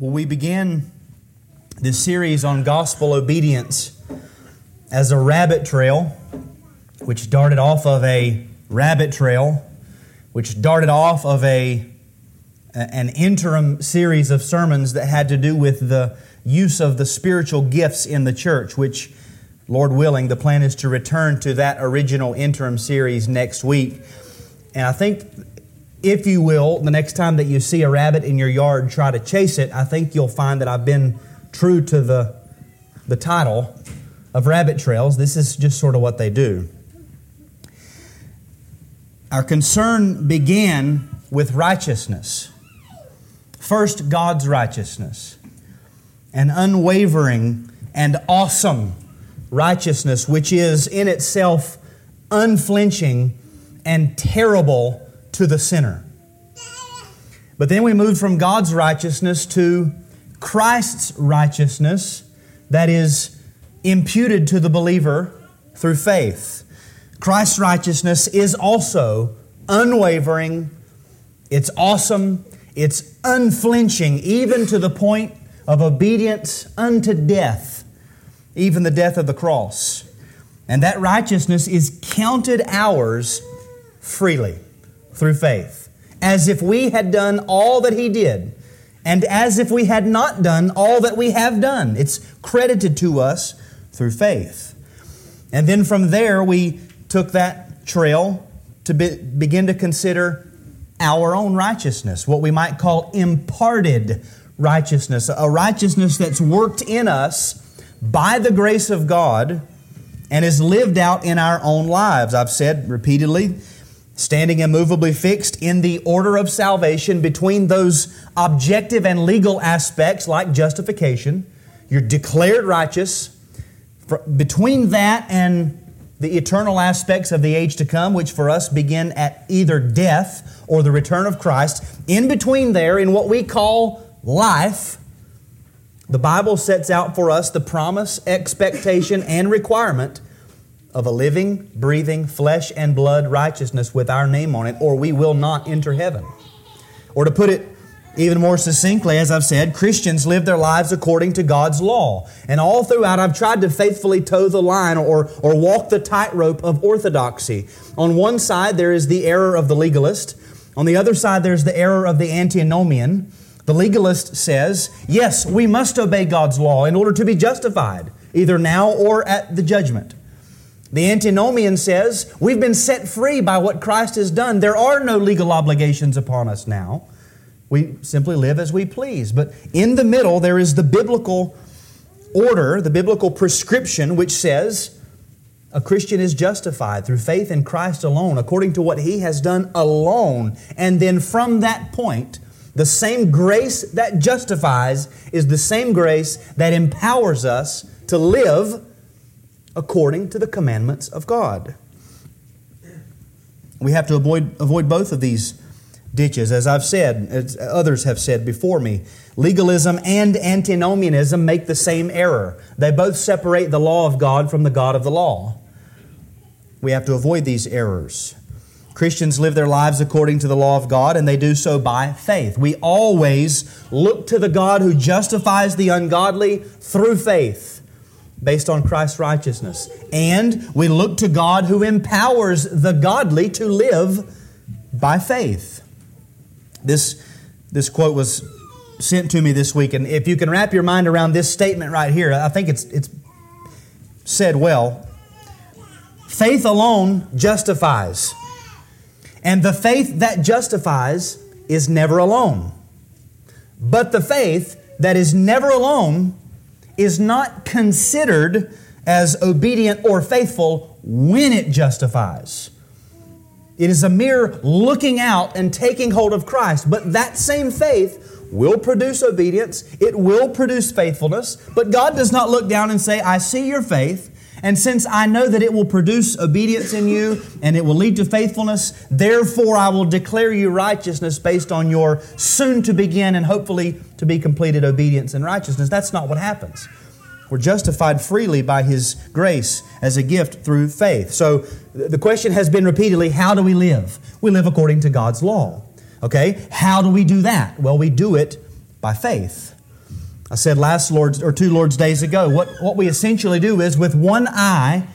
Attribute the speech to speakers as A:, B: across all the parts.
A: Well, we began this series on gospel obedience as a rabbit trail, which darted off of a rabbit trail, which darted off of a an interim series of sermons that had to do with the use of the spiritual gifts in the church, which, Lord willing, the plan is to return to that original interim series next week. And I think if you will, the next time that you see a rabbit in your yard, try to chase it. I think you'll find that I've been true to the, the title of rabbit trails. This is just sort of what they do. Our concern began with righteousness. First, God's righteousness, an unwavering and awesome righteousness, which is in itself unflinching and terrible to the sinner. But then we move from God's righteousness to Christ's righteousness that is imputed to the believer through faith. Christ's righteousness is also unwavering, it's awesome, it's unflinching, even to the point of obedience unto death, even the death of the cross. And that righteousness is counted ours freely through faith, as if we had done all that He did, and as if we had not done all that we have done. It's credited to us through faith. And then from there, we took that trail to be, begin to consider our own righteousness, what we might call imparted righteousness, a righteousness that's worked in us by the grace of God and is lived out in our own lives. I've said repeatedly standing immovably fixed in the order of salvation between those objective and legal aspects like justification. You're declared righteous. Between that and the eternal aspects of the age to come, which for us begin at either death or the return of Christ, in between there, in what we call life, the Bible sets out for us the promise, expectation, and requirement of a living, breathing, flesh and blood righteousness with our name on it, or we will not enter heaven. Or to put it even more succinctly, as I've said, Christians live their lives according to God's law. And all throughout, I've tried to faithfully toe the line or, or walk the tightrope of orthodoxy. On one side, there is the error of the legalist. On the other side, there's the error of the antinomian. The legalist says, yes, we must obey God's law in order to be justified, either now or at the judgment. The antinomian says, We've been set free by what Christ has done. There are no legal obligations upon us now. We simply live as we please. But in the middle, there is the biblical order, the biblical prescription, which says a Christian is justified through faith in Christ alone, according to what he has done alone. And then from that point, the same grace that justifies is the same grace that empowers us to live according to the commandments of God. We have to avoid, avoid both of these ditches. As I've said, as others have said before me, legalism and antinomianism make the same error. They both separate the law of God from the God of the law. We have to avoid these errors. Christians live their lives according to the law of God, and they do so by faith. We always look to the God who justifies the ungodly through faith based on Christ's righteousness. And we look to God who empowers the godly to live by faith. This, this quote was sent to me this week, and if you can wrap your mind around this statement right here, I think it's, it's said well. Faith alone justifies, and the faith that justifies is never alone. But the faith that is never alone is not considered as obedient or faithful when it justifies. It is a mere looking out and taking hold of Christ. But that same faith will produce obedience, it will produce faithfulness. But God does not look down and say, I see your faith. And since I know that it will produce obedience in you and it will lead to faithfulness, therefore I will declare you righteousness based on your soon to begin and hopefully to be completed obedience and righteousness. That's not what happens. We're justified freely by His grace as a gift through faith. So the question has been repeatedly how do we live? We live according to God's law. Okay? How do we do that? Well, we do it by faith. I said last Lord's or two Lord's days ago, what, what we essentially do is with one eye,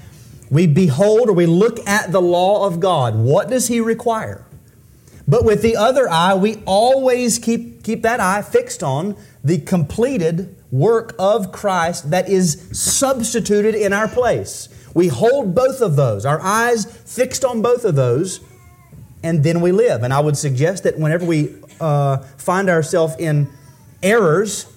A: we behold or we look at the law of God. What does He require? But with the other eye, we always keep, keep that eye fixed on the completed work of Christ that is substituted in our place. We hold both of those, our eyes fixed on both of those, and then we live. And I would suggest that whenever we uh, find ourselves in errors,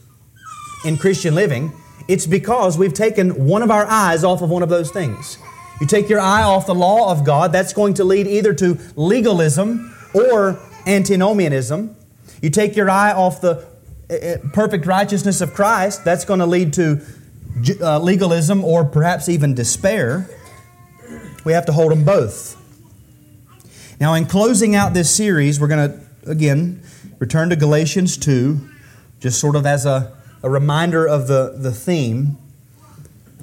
A: in Christian living, it's because we've taken one of our eyes off of one of those things. You take your eye off the law of God, that's going to lead either to legalism or antinomianism. You take your eye off the eh, eh, perfect righteousness of Christ, that's going to lead to uh, legalism or perhaps even despair. We have to hold them both. Now, in closing out this series, we're going to, again, return to Galatians 2, just sort of as a a reminder of the, the theme.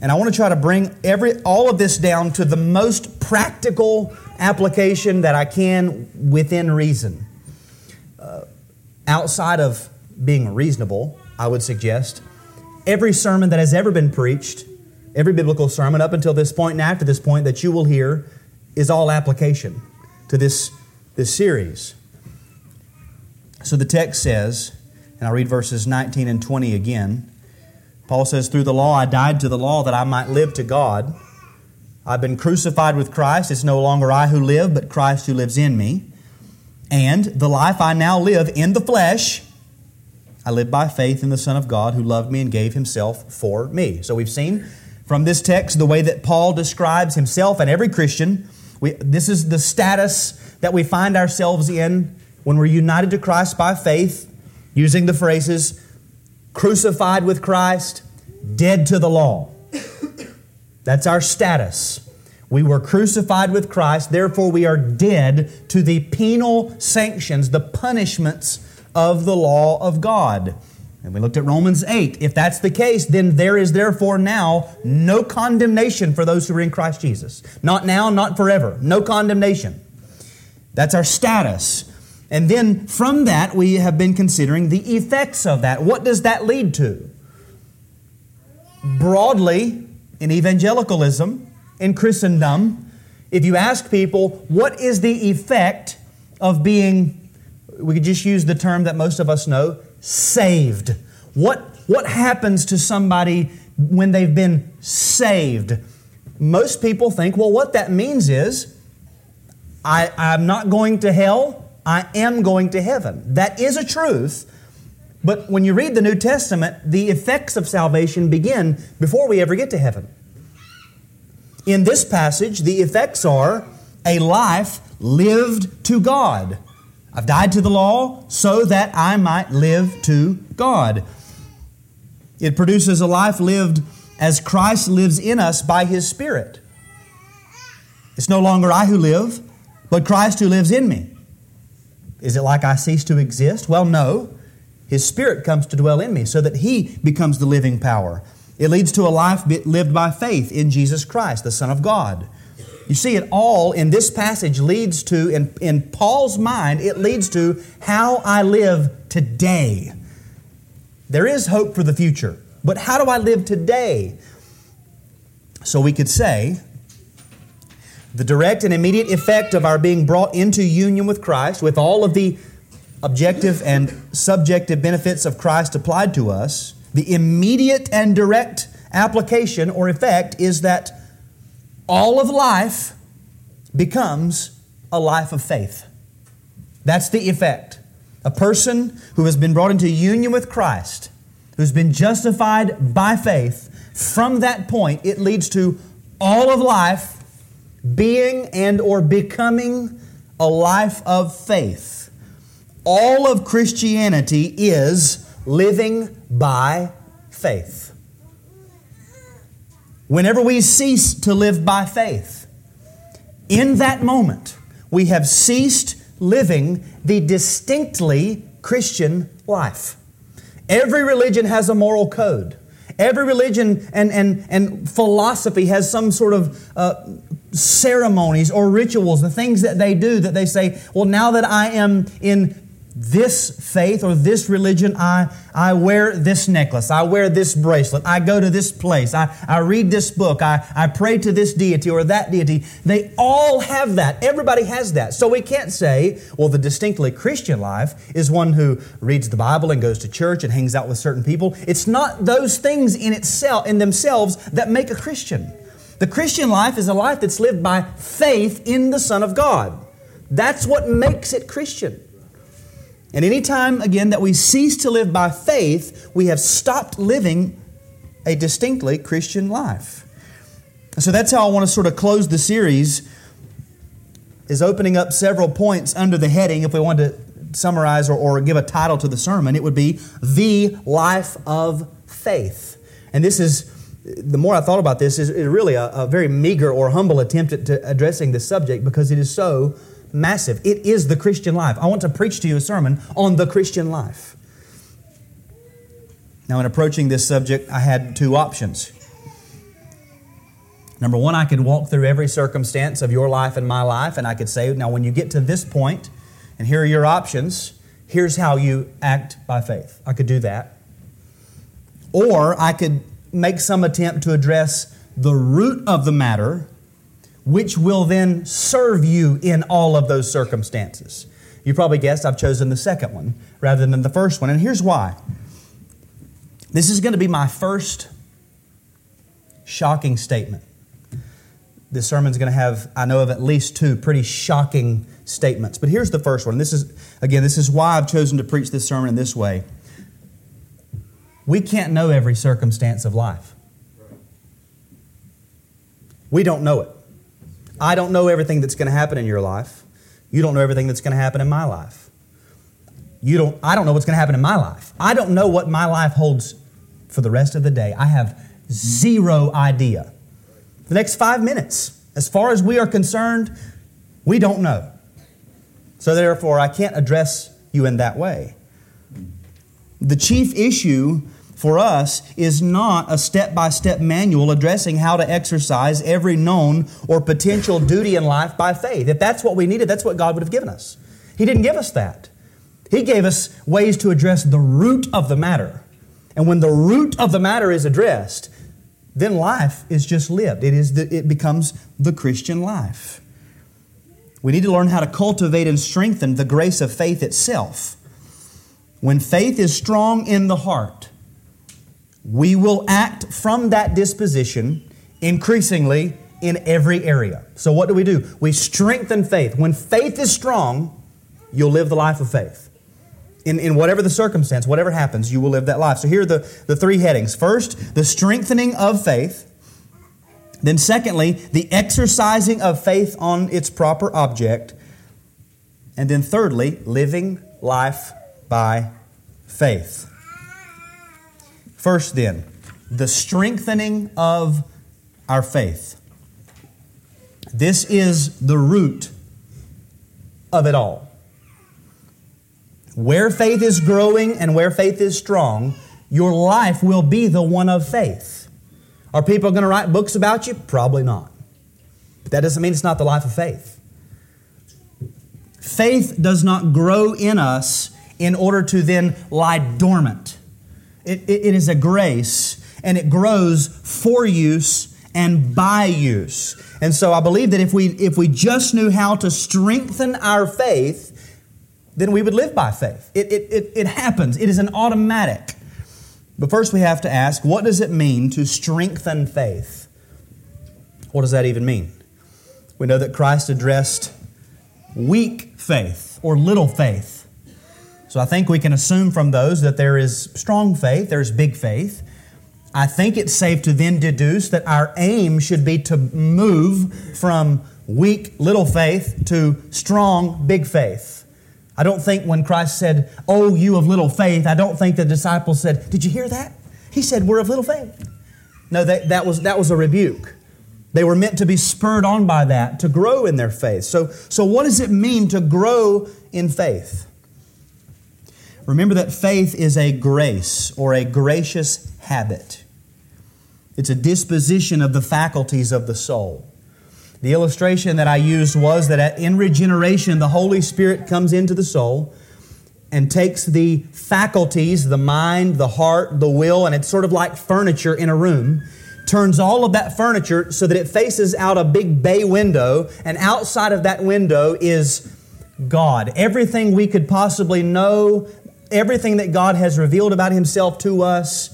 A: And I want to try to bring every, all of this down to the most practical application that I can within reason. Uh, outside of being reasonable, I would suggest, every sermon that has ever been preached, every biblical sermon up until this point and after this point that you will hear, is all application to this, this series. So the text says, and I'll read verses 19 and 20 again. Paul says, Through the law I died to the law that I might live to God. I've been crucified with Christ. It's no longer I who live, but Christ who lives in me. And the life I now live in the flesh, I live by faith in the Son of God who loved me and gave himself for me. So we've seen from this text the way that Paul describes himself and every Christian. We, this is the status that we find ourselves in when we're united to Christ by faith using the phrases crucified with Christ, dead to the law. That's our status. We were crucified with Christ, therefore, we are dead to the penal sanctions, the punishments of the law of God. And we looked at Romans 8. If that's the case, then there is therefore now no condemnation for those who are in Christ Jesus. Not now, not forever. No condemnation. That's our status. And then from that, we have been considering the effects of that. What does that lead to? Broadly, in evangelicalism, in Christendom, if you ask people, what is the effect of being, we could just use the term that most of us know, saved? What, what happens to somebody when they've been saved? Most people think, well, what that means is, I, I'm not going to hell. I am going to heaven. That is a truth. But when you read the New Testament, the effects of salvation begin before we ever get to heaven. In this passage, the effects are a life lived to God. I've died to the law so that I might live to God. It produces a life lived as Christ lives in us by His Spirit. It's no longer I who live, but Christ who lives in me. Is it like I cease to exist? Well, no. His Spirit comes to dwell in me so that He becomes the living power. It leads to a life lived by faith in Jesus Christ, the Son of God. You see, it all in this passage leads to, in, in Paul's mind, it leads to how I live today. There is hope for the future, but how do I live today? So we could say, the direct and immediate effect of our being brought into union with Christ, with all of the objective and subjective benefits of Christ applied to us, the immediate and direct application or effect is that all of life becomes a life of faith. That's the effect. A person who has been brought into union with Christ, who's been justified by faith, from that point, it leads to all of life being and or becoming a life of faith. All of Christianity is living by faith. Whenever we cease to live by faith, in that moment, we have ceased living the distinctly Christian life. Every religion has a moral code. Every religion and, and, and philosophy has some sort of uh, ceremonies or rituals, the things that they do that they say, well, now that I am in this faith or this religion, I, I wear this necklace, I wear this bracelet, I go to this place, I, I read this book, I, I pray to this deity or that deity. They all have that. Everybody has that. So we can't say, well, the distinctly Christian life is one who reads the Bible and goes to church and hangs out with certain people. It's not those things in itself in themselves that make a Christian. The Christian life is a life that's lived by faith in the Son of God. That's what makes it Christian. And anytime, again, that we cease to live by faith, we have stopped living a distinctly Christian life. So that's how I want to sort of close the series, is opening up several points under the heading, if we want to summarize or, or give a title to the sermon, it would be The Life of Faith. And this is, the more I thought about this, is really a, a very meager or humble attempt at addressing this subject because it is so massive. It is the Christian life. I want to preach to you a sermon on the Christian life. Now, in approaching this subject, I had two options. Number one, I could walk through every circumstance of your life and my life, and I could say, now, when you get to this point, and here are your options, here's how you act by faith. I could do that. Or I could make some attempt to address the root of the matter which will then serve you in all of those circumstances. You probably guessed I've chosen the second one rather than the first one, and here's why. This is going to be my first shocking statement. This sermon's going to have, I know of at least two pretty shocking statements. But here's the first one. This is, again, this is why I've chosen to preach this sermon in this way. We can't know every circumstance of life. We don't know it. I don't know everything that's going to happen in your life. You don't know everything that's going to happen in my life. You don't, I don't know what's going to happen in my life. I don't know what my life holds for the rest of the day. I have zero idea. The next five minutes, as far as we are concerned, we don't know. So therefore, I can't address you in that way. The chief issue for us is not a step by step manual addressing how to exercise every known or potential duty in life by faith. If that's what we needed, that's what God would have given us. He didn't give us that. He gave us ways to address the root of the matter. And when the root of the matter is addressed, then life is just lived. It, is the, it becomes the Christian life. We need to learn how to cultivate and strengthen the grace of faith itself. When faith is strong in the heart, we will act from that disposition increasingly in every area. So, what do we do? We strengthen faith. When faith is strong, you'll live the life of faith. In, in whatever the circumstance, whatever happens, you will live that life. So, here are the, the three headings. First, the strengthening of faith. Then, secondly, the exercising of faith on its proper object. And then, thirdly, living life by faith. First, then, the strengthening of our faith. This is the root of it all. Where faith is growing and where faith is strong, your life will be the one of faith. Are people going to write books about you? Probably not. But that doesn't mean it's not the life of faith. Faith does not grow in us in order to then lie dormant. It, it, it is a grace, and it grows for use and by use. And so I believe that if we, if we just knew how to strengthen our faith, then we would live by faith. It, it, it, it happens, it is an automatic. But first, we have to ask what does it mean to strengthen faith? What does that even mean? We know that Christ addressed weak faith or little faith so I think we can assume from those that there is strong faith, there's big faith. I think it's safe to then deduce that our aim should be to move from weak little faith to strong big faith. I don't think when Christ said, Oh, you of little faith, I don't think the disciples said, Did you hear that? He said, We're of little faith. No, that, that, was, that was a rebuke. They were meant to be spurred on by that, to grow in their faith. So, so what does it mean to grow in faith? Remember that faith is a grace or a gracious habit. It's a disposition of the faculties of the soul. The illustration that I used was that in regeneration, the Holy Spirit comes into the soul and takes the faculties, the mind, the heart, the will, and it's sort of like furniture in a room, turns all of that furniture so that it faces out a big bay window, and outside of that window is God. Everything we could possibly know, everything that God has revealed about Himself to us.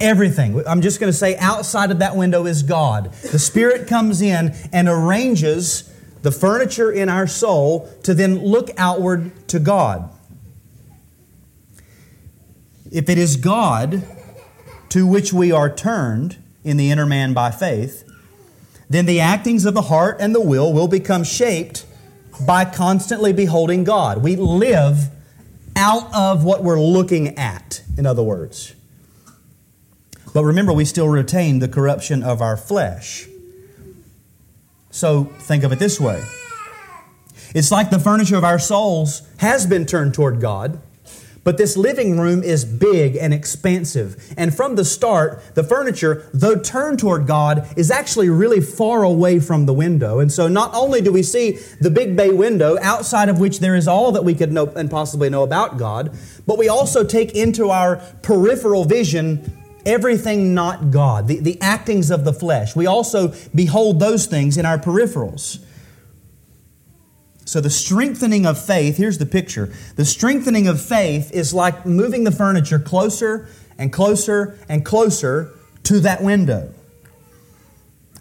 A: Everything. I'm just going to say outside of that window is God. The Spirit comes in and arranges the furniture in our soul to then look outward to God. If it is God to which we are turned in the inner man by faith, then the actings of the heart and the will will become shaped by constantly beholding God. We live out of what we're looking at, in other words. But remember, we still retain the corruption of our flesh. So think of it this way it's like the furniture of our souls has been turned toward God. But this living room is big and expansive. And from the start, the furniture, though turned toward God, is actually really far away from the window. And so not only do we see the big bay window, outside of which there is all that we could know and possibly know about God, but we also take into our peripheral vision everything not God, the, the actings of the flesh. We also behold those things in our peripherals. So, the strengthening of faith, here's the picture. The strengthening of faith is like moving the furniture closer and closer and closer to that window.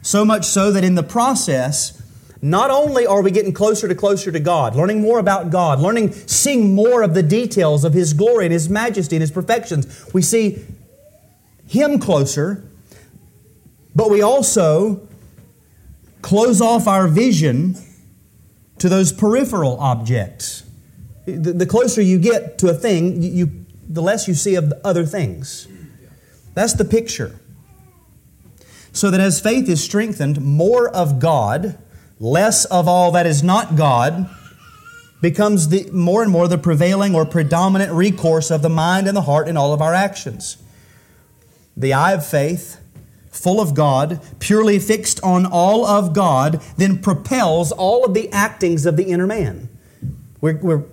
A: So much so that in the process, not only are we getting closer to closer to God, learning more about God, learning, seeing more of the details of His glory and His majesty and His perfections, we see him closer, but we also close off our vision to those peripheral objects. The, the closer you get to a thing, you, you, the less you see of other things. That's the picture. So that as faith is strengthened, more of God, less of all that is not God, becomes the, more and more the prevailing or predominant recourse of the mind and the heart in all of our actions the eye of faith, full of God, purely fixed on all of God, then propels all of the actings of the inner man. We're, we're,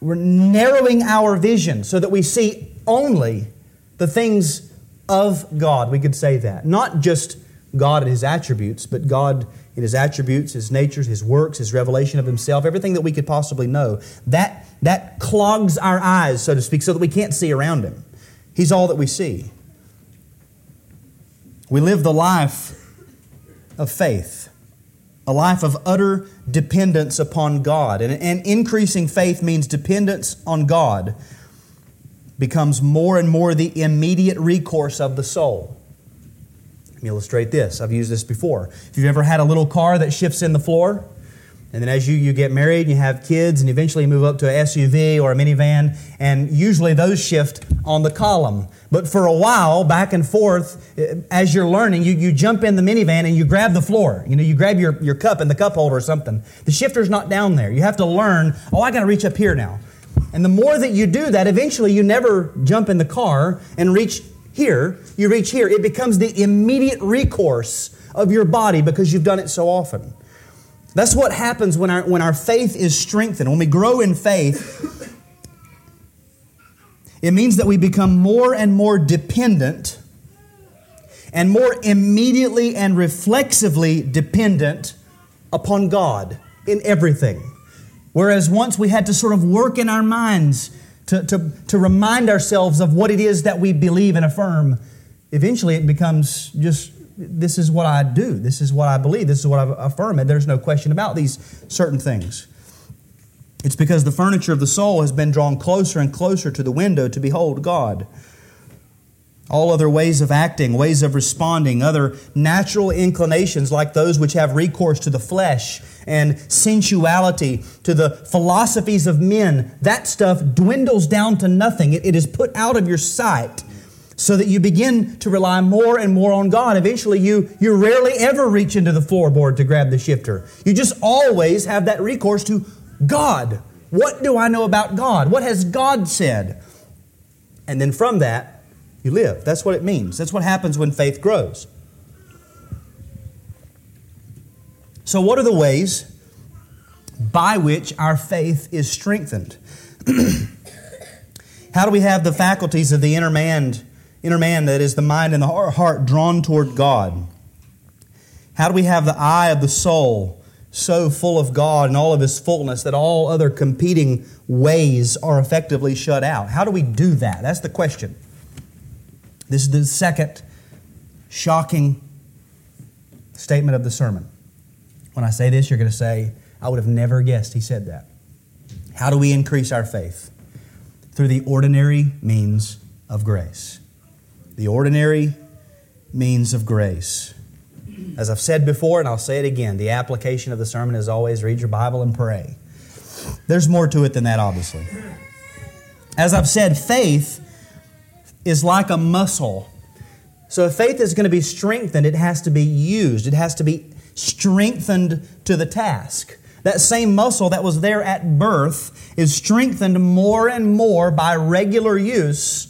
A: we're narrowing our vision so that we see only the things of God. We could say that. Not just God and His attributes, but God in His attributes, His natures, His works, His revelation of Himself, everything that we could possibly know. That, that clogs our eyes, so to speak, so that we can't see around Him. He's all that we see. We live the life of faith, a life of utter dependence upon God. And, and increasing faith means dependence on God becomes more and more the immediate recourse of the soul. Let me illustrate this. I've used this before. If you've ever had a little car that shifts in the floor, and then as you, you get married and you have kids and eventually you move up to a SUV or a minivan, and usually those shift on the column. But for a while, back and forth, eh, as you're learning, you, you jump in the minivan and you grab the floor. You know, you grab your, your cup and the cup holder or something. The shifter's not down there. You have to learn, oh, I got to reach up here now. And the more that you do that, eventually you never jump in the car and reach here. You reach here. It becomes the immediate recourse of your body because you've done it so often. That's what happens when our, when our faith is strengthened. When we grow in faith, it means that we become more and more dependent and more immediately and reflexively dependent upon God in everything. Whereas once we had to sort of work in our minds to, to, to remind ourselves of what it is that we believe and affirm, eventually it becomes just this is what I do. This is what I believe. This is what I affirm. And there's no question about these certain things. It's because the furniture of the soul has been drawn closer and closer to the window to behold God. All other ways of acting, ways of responding, other natural inclinations like those which have recourse to the flesh and sensuality, to the philosophies of men, that stuff dwindles down to nothing. it, it is put out of your sight so that you begin to rely more and more on God. Eventually, you, you rarely ever reach into the floorboard to grab the shifter. You just always have that recourse to God. What do I know about God? What has God said? And then from that, you live. That's what it means. That's what happens when faith grows. So, what are the ways by which our faith is strengthened? How do we have the faculties of the inner man, inner man that is the mind and the heart drawn toward God? How do we have the eye of the soul so full of God and all of His fullness that all other competing ways are effectively shut out? How do we do that? That's the question. This is the second shocking statement of the sermon. When I say this, you're going to say, I would have never guessed he said that. How do we increase our faith? Through the ordinary means of grace. The ordinary means of grace. As I've said before, and I'll say it again, the application of the sermon is always read your Bible and pray. There's more to it than that, obviously. As I've said, faith is like a muscle. So if faith is going to be strengthened, it has to be used, it has to be strengthened to the task. That same muscle that was there at birth is strengthened more and more by regular use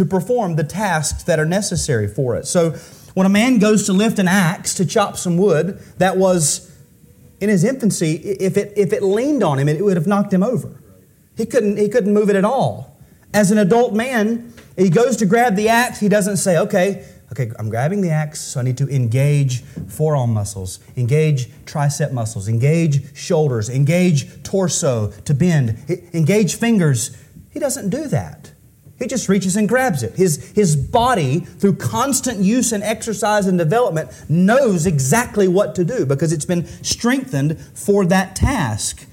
A: to perform the tasks that are necessary for it. So when a man goes to lift an axe to chop some wood that was in his infancy, if it, if it leaned on him, it would have knocked him over. He couldn't, he couldn't move it at all. As an adult man, he goes to grab the axe, he doesn't say, okay, okay, I'm grabbing the axe, so I need to engage forearm muscles, engage tricep muscles, engage shoulders, engage torso to bend, engage fingers. He doesn't do that. He just reaches and grabs it. His, his body, through constant use and exercise and development, knows exactly what to do because it's been strengthened for that task.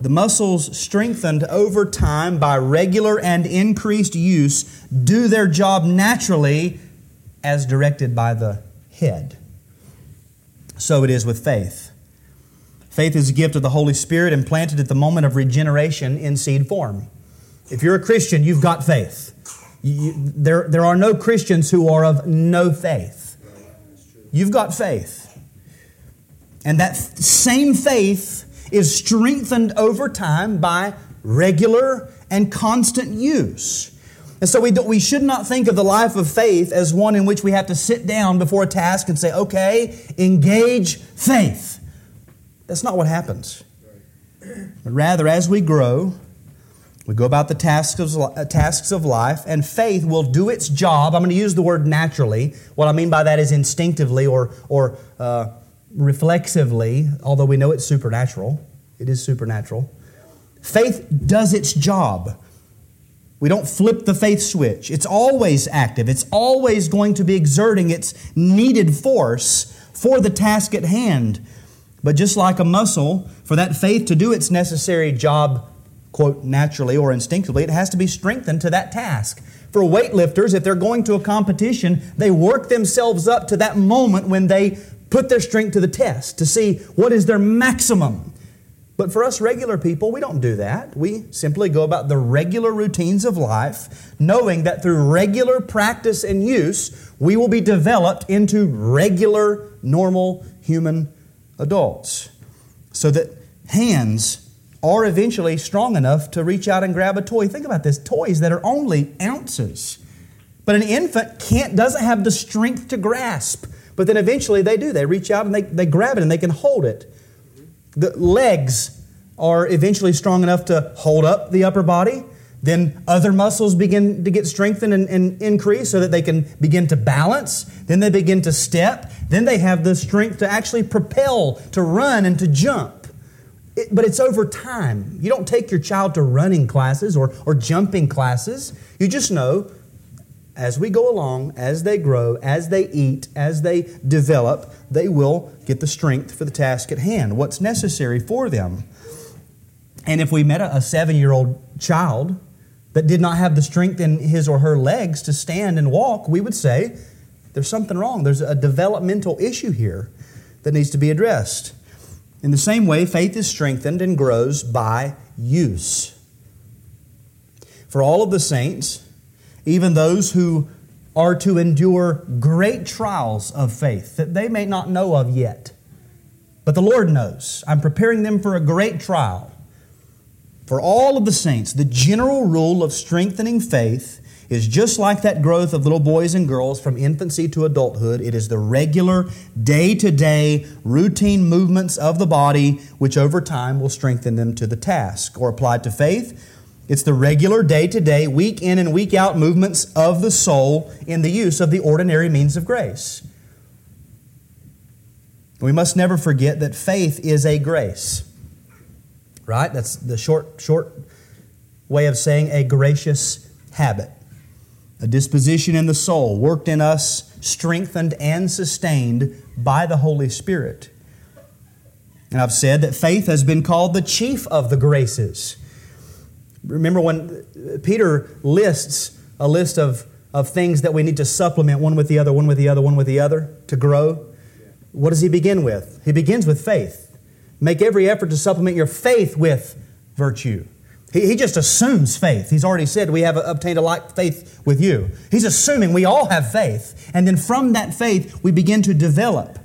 A: The muscles strengthened over time by regular and increased use do their job naturally as directed by the head. So it is with faith. Faith is a gift of the Holy Spirit implanted at the moment of regeneration in seed form. If you're a Christian, you've got faith. You, there, there are no Christians who are of no faith. You've got faith. And that same faith is strengthened over time by regular and constant use. And so we, do, we should not think of the life of faith as one in which we have to sit down before a task and say, okay, engage faith. That's not what happens. But rather, as we grow, we go about the tasks of, uh, tasks of life, and faith will do its job. I'm going to use the word naturally. What I mean by that is instinctively or, or uh, reflexively, although we know it's supernatural. It is supernatural. Faith does its job. We don't flip the faith switch. It's always active. It's always going to be exerting its needed force for the task at hand. But just like a muscle, for that faith to do its necessary job quote, naturally or instinctively, it has to be strengthened to that task. For weightlifters, if they're going to a competition, they work themselves up to that moment when they put their strength to the test to see what is their maximum. But for us regular people, we don't do that. We simply go about the regular routines of life, knowing that through regular practice and use, we will be developed into regular, normal human adults. So that hands are eventually strong enough to reach out and grab a toy. Think about this toys that are only ounces. But an infant can't, doesn't have the strength to grasp. But then eventually they do. They reach out and they, they grab it and they can hold it. The legs are eventually strong enough to hold up the upper body. Then other muscles begin to get strengthened and, and increase so that they can begin to balance. Then they begin to step. Then they have the strength to actually propel, to run, and to jump. It, but it's over time. You don't take your child to running classes or, or jumping classes. You just know as we go along, as they grow, as they eat, as they develop, they will get the strength for the task at hand, what's necessary for them. And if we met a, a seven year old child that did not have the strength in his or her legs to stand and walk, we would say there's something wrong. There's a developmental issue here that needs to be addressed. In the same way, faith is strengthened and grows by use. For all of the saints, even those who are to endure great trials of faith that they may not know of yet, but the Lord knows. I'm preparing them for a great trial. For all of the saints, the general rule of strengthening faith is just like that growth of little boys and girls from infancy to adulthood. It is the regular, day to day, routine movements of the body which over time will strengthen them to the task. Or applied to faith, it's the regular, day to day, week in and week out movements of the soul in the use of the ordinary means of grace. We must never forget that faith is a grace. Right? That's the short, short way of saying a gracious habit. A disposition in the soul, worked in us, strengthened and sustained by the Holy Spirit. And I've said that faith has been called the chief of the graces. Remember when Peter lists a list of, of things that we need to supplement one with the other, one with the other, one with the other to grow? What does he begin with? He begins with faith. Make every effort to supplement your faith with virtue. He, he just assumes faith. He's already said we have obtained a like faith with you. He's assuming we all have faith. And then from that faith, we begin to develop.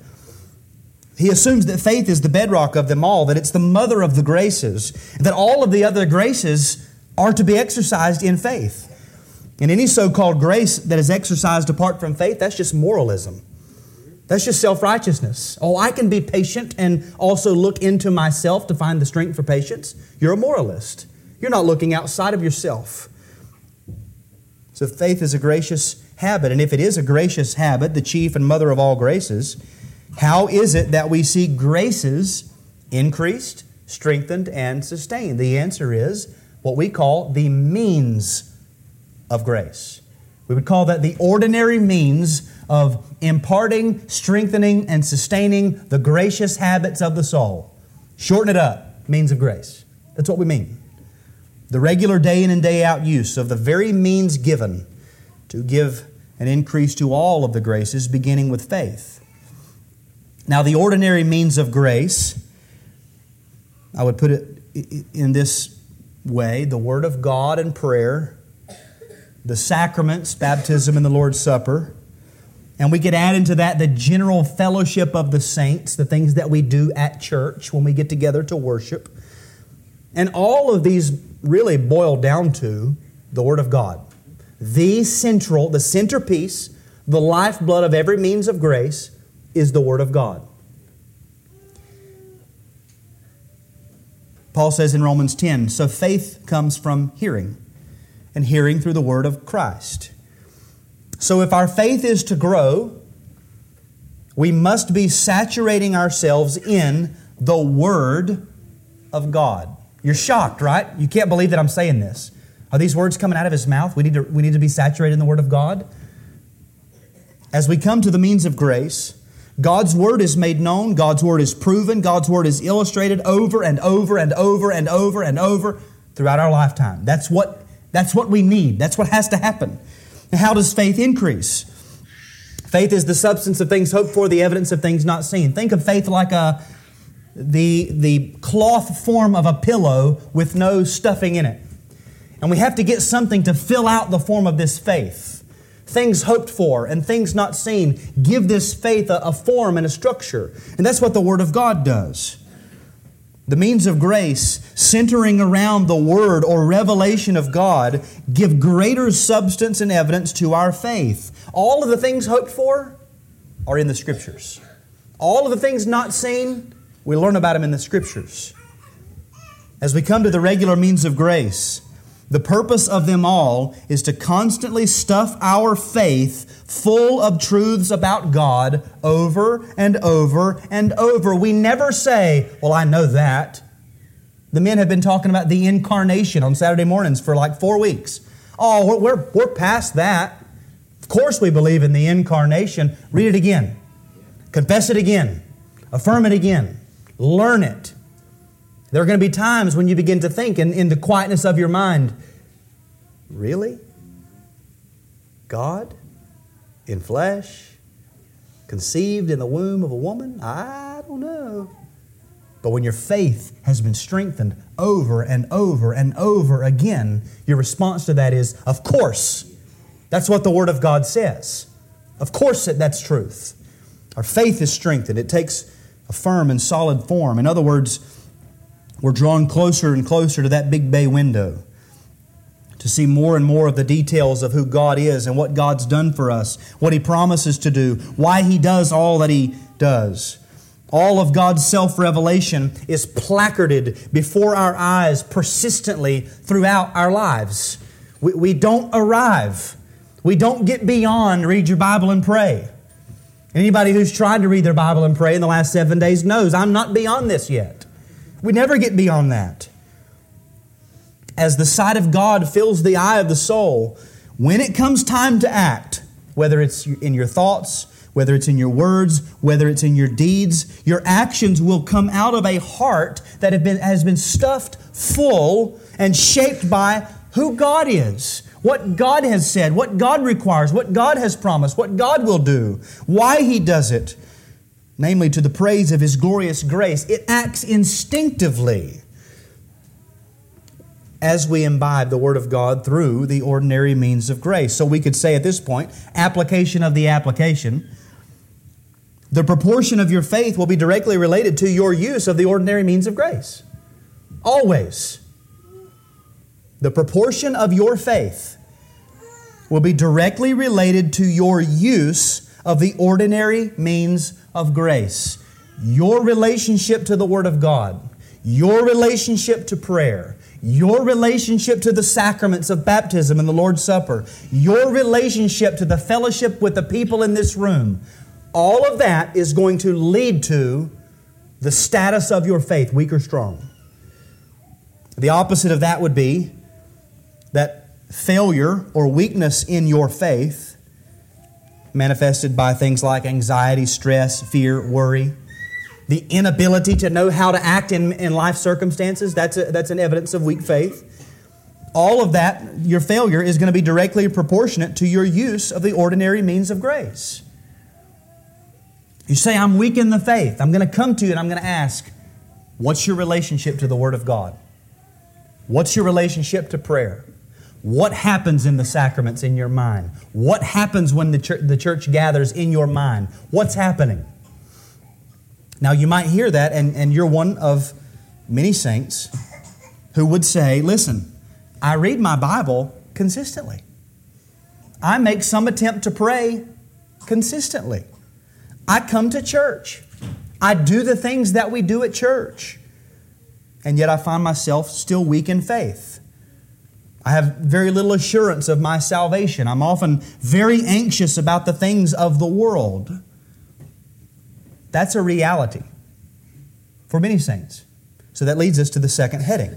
A: He assumes that faith is the bedrock of them all, that it's the mother of the graces, that all of the other graces are to be exercised in faith. And any so called grace that is exercised apart from faith, that's just moralism. That's just self righteousness. Oh, I can be patient and also look into myself to find the strength for patience. You're a moralist. You're not looking outside of yourself. So faith is a gracious habit. And if it is a gracious habit, the chief and mother of all graces, how is it that we see graces increased, strengthened, and sustained? The answer is what we call the means of grace. We would call that the ordinary means of imparting, strengthening, and sustaining the gracious habits of the soul. Shorten it up, means of grace. That's what we mean. The regular day in and day out use of the very means given to give an increase to all of the graces, beginning with faith. Now, the ordinary means of grace, I would put it in this way the Word of God and prayer the sacraments, baptism and the Lord's Supper. And we could add into that the general fellowship of the saints, the things that we do at church when we get together to worship. And all of these really boil down to the Word of God. The central, the centerpiece, the lifeblood of every means of grace is the Word of God. Paul says in Romans 10 so faith comes from hearing and hearing through the word of Christ. So, if our faith is to grow, we must be saturating ourselves in the Word of God. You're shocked, right? You can't believe that I'm saying this. Are these words coming out of his mouth? We need to, we need to be saturated in the Word of God. As we come to the means of grace, God's Word is made known, God's Word is proven, God's Word is illustrated over and over and over and over and over throughout our lifetime. That's what that's what we need. That's what has to happen. how does faith increase? Faith is the substance of things hoped for, the evidence of things not seen. Think of faith like a the, the cloth form of a pillow with no stuffing in it. And we have to get something to fill out the form of this faith. Things hoped for and things not seen give this faith a, a form and a structure. And that's what the Word of God does. The means of grace, centering around the Word or revelation of God, give greater substance and evidence to our faith. All of the things hoped for are in the Scriptures. All of the things not seen, we learn about them in the Scriptures. As we come to the regular means of grace, the purpose of them all is to constantly stuff our faith full of truths about God over and over and over. We never say, Well, I know that. The men have been talking about the incarnation on Saturday mornings for like four weeks. Oh, we're, we're, past that. Of course, we believe in the incarnation. Read it again, confess it again, affirm it again, learn it. There are going to be times when you begin to think in, in the quietness of your mind, really? God in flesh, conceived in the womb of a woman? I don't know. But when your faith has been strengthened over and over and over again, your response to that is, of course. That's what the Word of God says. Of course, that's truth. Our faith is strengthened. It takes a firm and solid form. In other words, we're drawn closer and closer to that big bay window, to see more and more of the details of who God is and what God's done for us, what He promises to do, why He does all that He does. All of God's self revelation is placarded before our eyes persistently throughout our lives. We, we don't arrive, we don't get beyond read your Bible and pray. Anybody who's tried to read their Bible and pray in the last seven days knows I'm not beyond this yet. We never get beyond that as the sight of God fills the eye of the soul, when it comes time to act, whether it's in your thoughts, whether it's in your words, whether it's in your deeds, your actions will come out of a heart that been, has been stuffed full and shaped by who God is, what God has said, what God requires, what God has promised, what God will do, why He does it, namely to the praise of His glorious grace. It acts instinctively as we imbibe the Word of God through the ordinary means of grace. So we could say at this point, application of the application. The proportion of your faith will be directly related to your use of the ordinary means of grace. Always. The proportion of your faith will be directly related to your use of the ordinary means of grace. Your relationship to the Word of God, your relationship to prayer, your relationship to the sacraments of baptism and the Lord's Supper, your relationship to the fellowship with the people in this room, all of that is going to lead to the status of your faith, weak or strong. The opposite of that would be that failure or weakness in your faith, manifested by things like anxiety, stress, fear, worry, the inability to know how to act in, in life circumstances, that's, a, that's an evidence of weak faith. All of that, your failure, is going to be directly proportionate to your use of the ordinary means of grace. You say, I'm weak in the faith. I'm going to come to you and I'm going to ask, what's your relationship to the Word of God? What's your relationship to prayer? What happens in the sacraments in your mind? What happens when the church, the church gathers in your mind? What's happening? Now, you might hear that, and, and you're one of many saints who would say, Listen, I read my Bible consistently. I make some attempt to pray consistently. I come to church. I do the things that we do at church. And yet I find myself still weak in faith. I have very little assurance of my salvation. I'm often very anxious about the things of the world. That's a reality for many saints. So that leads us to the second heading.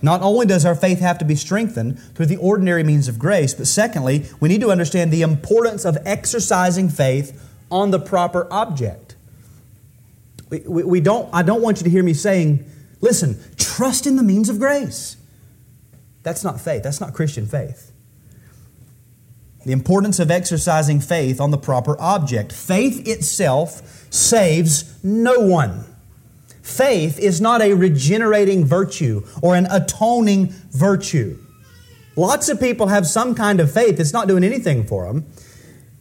A: Not only does our faith have to be strengthened through the ordinary means of grace, but secondly, we need to understand the importance of exercising faith on the proper object. We, we, we, don't, I don't want you to hear me saying, listen, trust in the means of grace. That's not faith. That's not Christian faith. The importance of exercising faith on the proper object. Faith itself saves no one. Faith is not a regenerating virtue or an atoning virtue. Lots of people have some kind of faith that's not doing anything for them.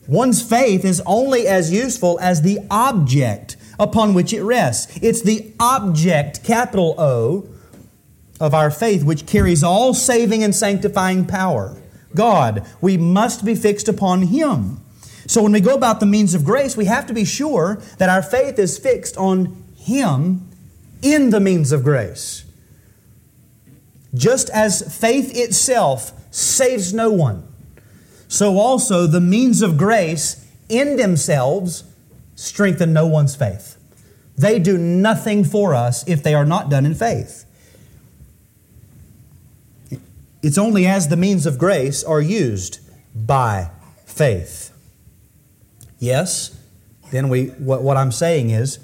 A: One's faith is only as useful as the object upon which it rests. It's the object, capital O, of our faith which carries all saving and sanctifying power. God. We must be fixed upon Him. So when we go about the means of grace, we have to be sure that our faith is fixed on Him in the means of grace. Just as faith itself saves no one, so also the means of grace in themselves strengthen no one's faith. They do nothing for us if they are not done in faith. It's only as the means of grace are used by faith. Yes, then we, what, what I'm saying is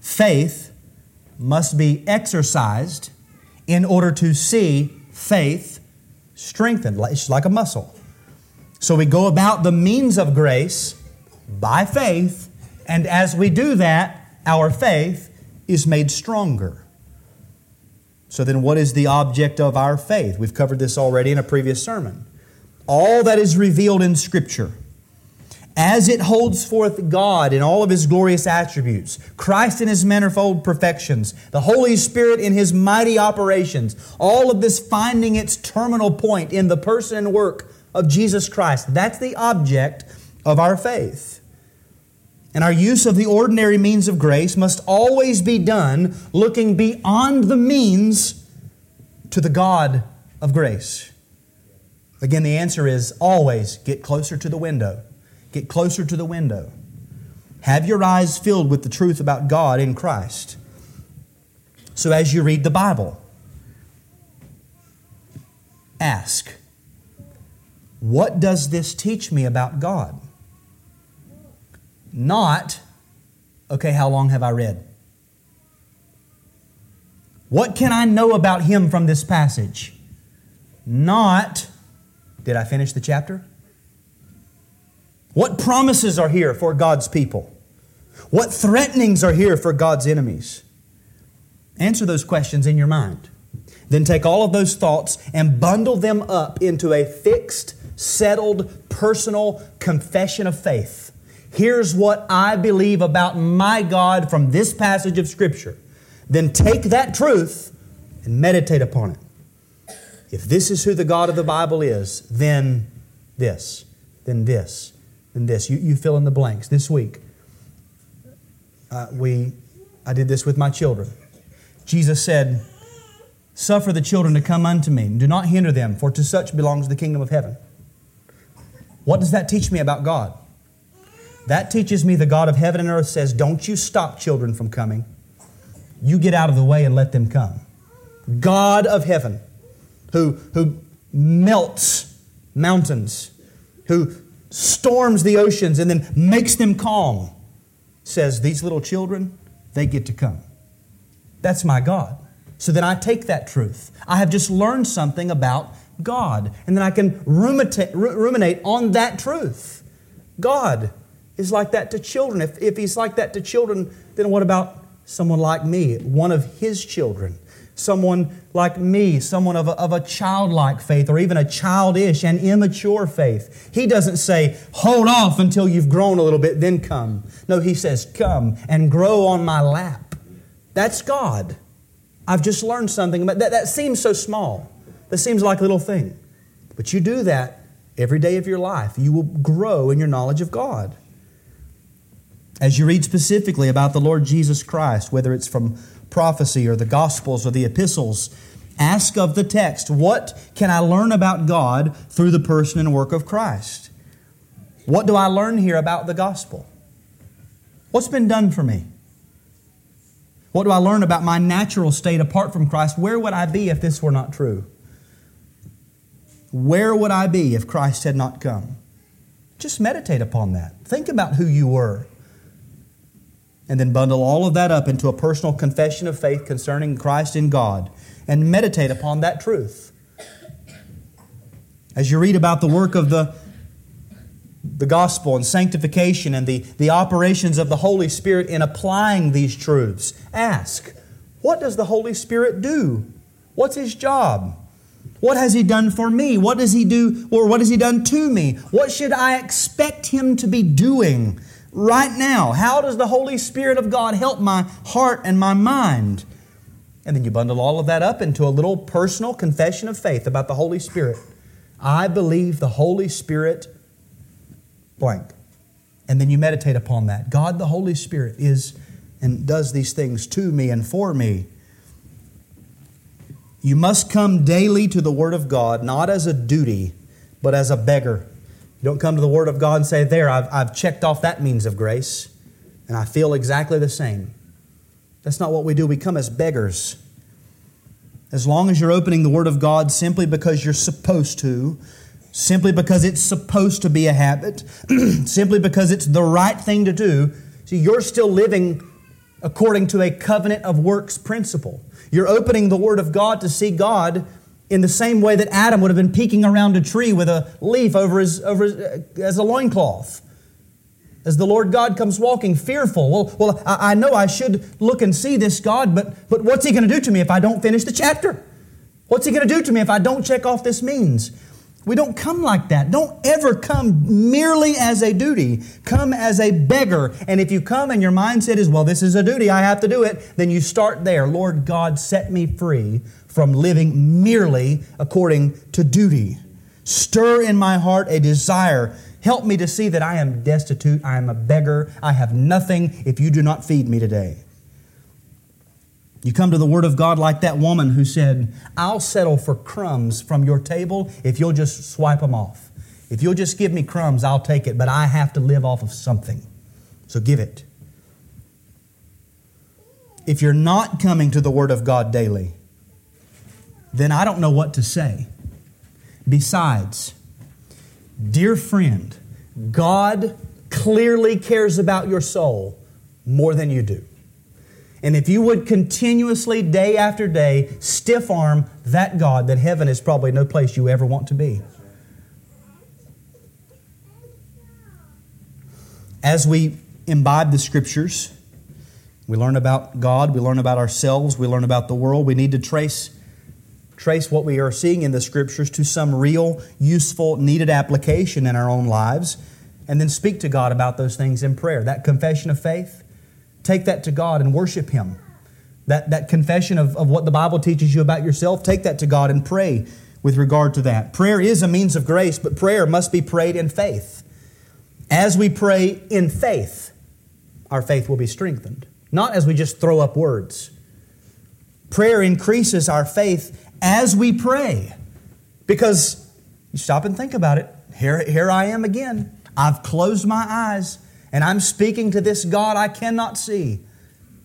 A: faith must be exercised in order to see faith strengthened. It's like a muscle. So we go about the means of grace by faith, and as we do that, our faith is made stronger. So then, what is the object of our faith? We've covered this already in a previous sermon. All that is revealed in Scripture as it holds forth God in all of his glorious attributes, Christ in his manifold perfections, the Holy Spirit in his mighty operations, all of this finding its terminal point in the person and work of Jesus Christ. That's the object of our faith. And our use of the ordinary means of grace must always be done looking beyond the means to the God of grace. Again, the answer is always get closer to the window. Get closer to the window. Have your eyes filled with the truth about God in Christ. So as you read the Bible, ask, what does this teach me about God? Not, okay, how long have I read? What can I know about Him from this passage? Not, did I finish the chapter? What promises are here for God's people? What threatenings are here for God's enemies? Answer those questions in your mind. Then take all of those thoughts and bundle them up into a fixed, settled, personal confession of faith. Here's what I believe about my God from this passage of Scripture. Then take that truth and meditate upon it. If this is who the God of the Bible is, then this, then this, then this. You, you fill in the blanks. This week, uh, we, I did this with my children. Jesus said, Suffer the children to come unto me, and do not hinder them, for to such belongs the kingdom of heaven. What does that teach me about God? That teaches me the God of heaven and earth says, Don't you stop children from coming. You get out of the way and let them come. God of heaven, who, who melts mountains, who storms the oceans and then makes them calm, says, These little children, they get to come. That's my God. So then I take that truth. I have just learned something about God, and then I can ruminate, ruminate on that truth. God is like that to children. If, if He's like that to children, then what about someone like me, one of His children? someone like me, someone of a, of a childlike faith or even a childish and immature faith. He doesn't say, hold off until you've grown a little bit, then come. No, he says, come and grow on my lap. That's God. I've just learned something about that. That seems so small. That seems like a little thing. But you do that every day of your life. You will grow in your knowledge of God. As you read specifically about the Lord Jesus Christ, whether it's from prophecy or the Gospels or the epistles, ask of the text, what can I learn about God through the person and work of Christ? What do I learn here about the gospel? What's been done for me? What do I learn about my natural state apart from Christ? Where would I be if this were not true? Where would I be if Christ had not come? Just meditate upon that. Think about who you were and then bundle all of that up into a personal confession of faith concerning Christ and God and meditate upon that truth. As you read about the work of the, the gospel and sanctification and the, the operations of the Holy Spirit in applying these truths, ask, what does the Holy Spirit do? What's his job? What has he done for me? What does he do, or what has he done to me? What should I expect him to be doing? Right now? How does the Holy Spirit of God help my heart and my mind? And then you bundle all of that up into a little personal confession of faith about the Holy Spirit. I believe the Holy Spirit blank. And then you meditate upon that. God, the Holy Spirit, is and does these things to me and for me. You must come daily to the Word of God, not as a duty, but as a beggar. You don't come to the Word of God and say, There, I've, I've checked off that means of grace, and I feel exactly the same. That's not what we do. We come as beggars. As long as you're opening the Word of God simply because you're supposed to, simply because it's supposed to be a habit, simply because it's the right thing to do, see, you're still living according to a covenant of works principle. You're opening the Word of God to see God in the same way that Adam would have been peeking around a tree with a leaf over his, over his, uh, as a loincloth. As the Lord God comes walking, fearful. Well, well, I, I know I should look and see this God, but, but what's He going to do to me if I don't finish the chapter? What's He going to do to me if I don't check off this means? We don't come like that. Don't ever come merely as a duty. Come as a beggar. And if you come and your mindset is, well, this is a duty, I have to do it, then you start there. Lord God, set me free from living merely according to duty. Stir in my heart a desire. Help me to see that I am destitute, I am a beggar, I have nothing if you do not feed me today. You come to the Word of God like that woman who said, I'll settle for crumbs from your table if you'll just swipe them off. If you'll just give me crumbs, I'll take it, but I have to live off of something. So give it. If you're not coming to the Word of God daily, then I don't know what to say. Besides, dear friend, God clearly cares about your soul more than you do. And if you would continuously, day after day, stiff arm that God, that heaven is probably no place you ever want to be. As we imbibe the scriptures, we learn about God, we learn about ourselves, we learn about the world. We need to trace, trace what we are seeing in the scriptures to some real, useful, needed application in our own lives, and then speak to God about those things in prayer. That confession of faith, Take that to God and worship Him. That, that confession of, of what the Bible teaches you about yourself, take that to God and pray with regard to that. Prayer is a means of grace, but prayer must be prayed in faith. As we pray in faith, our faith will be strengthened, not as we just throw up words. Prayer increases our faith as we pray. Because you stop and think about it. Here, here I am again. I've closed my eyes. And I'm speaking to this God I cannot see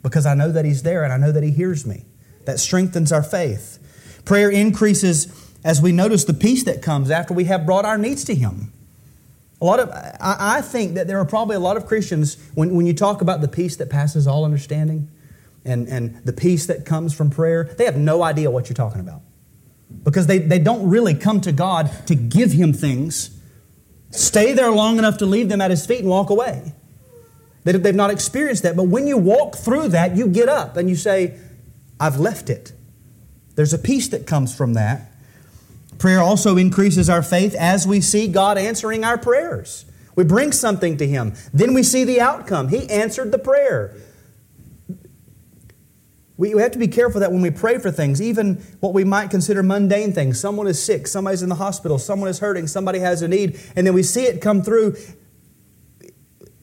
A: because I know that He's there and I know that He hears me. That strengthens our faith. Prayer increases as we notice the peace that comes after we have brought our needs to Him. A lot of, I, think that there are probably a lot of Christians, when, when you talk about the peace that passes all understanding and, and the peace that comes from prayer, they have no idea what you're talking about. Because they, they don't really come to God to give Him things stay there long enough to leave them at his feet and walk away. They've not experienced that. But when you walk through that, you get up and you say, I've left it. There's a peace that comes from that. Prayer also increases our faith as we see God answering our prayers. We bring something to Him. Then we see the outcome. He answered the prayer. We have to be careful that when we pray for things, even what we might consider mundane things, someone is sick, somebody's in the hospital, someone is hurting, somebody has a need, and then we see it come through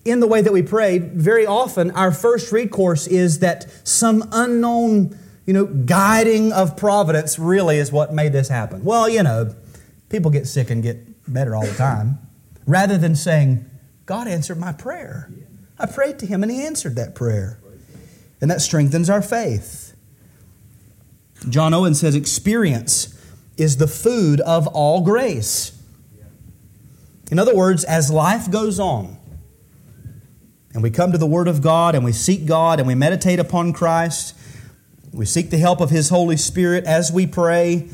A: in the way that we prayed, very often our first recourse is that some unknown, you know, guiding of providence really is what made this happen. Well, you know, people get sick and get better all the time, rather than saying, God answered my prayer. I prayed to him and he answered that prayer and that strengthens our faith. John Owen says experience is the food of all grace. In other words, as life goes on, and we come to the Word of God and we seek God and we meditate upon Christ, we seek the help of His Holy Spirit as we pray.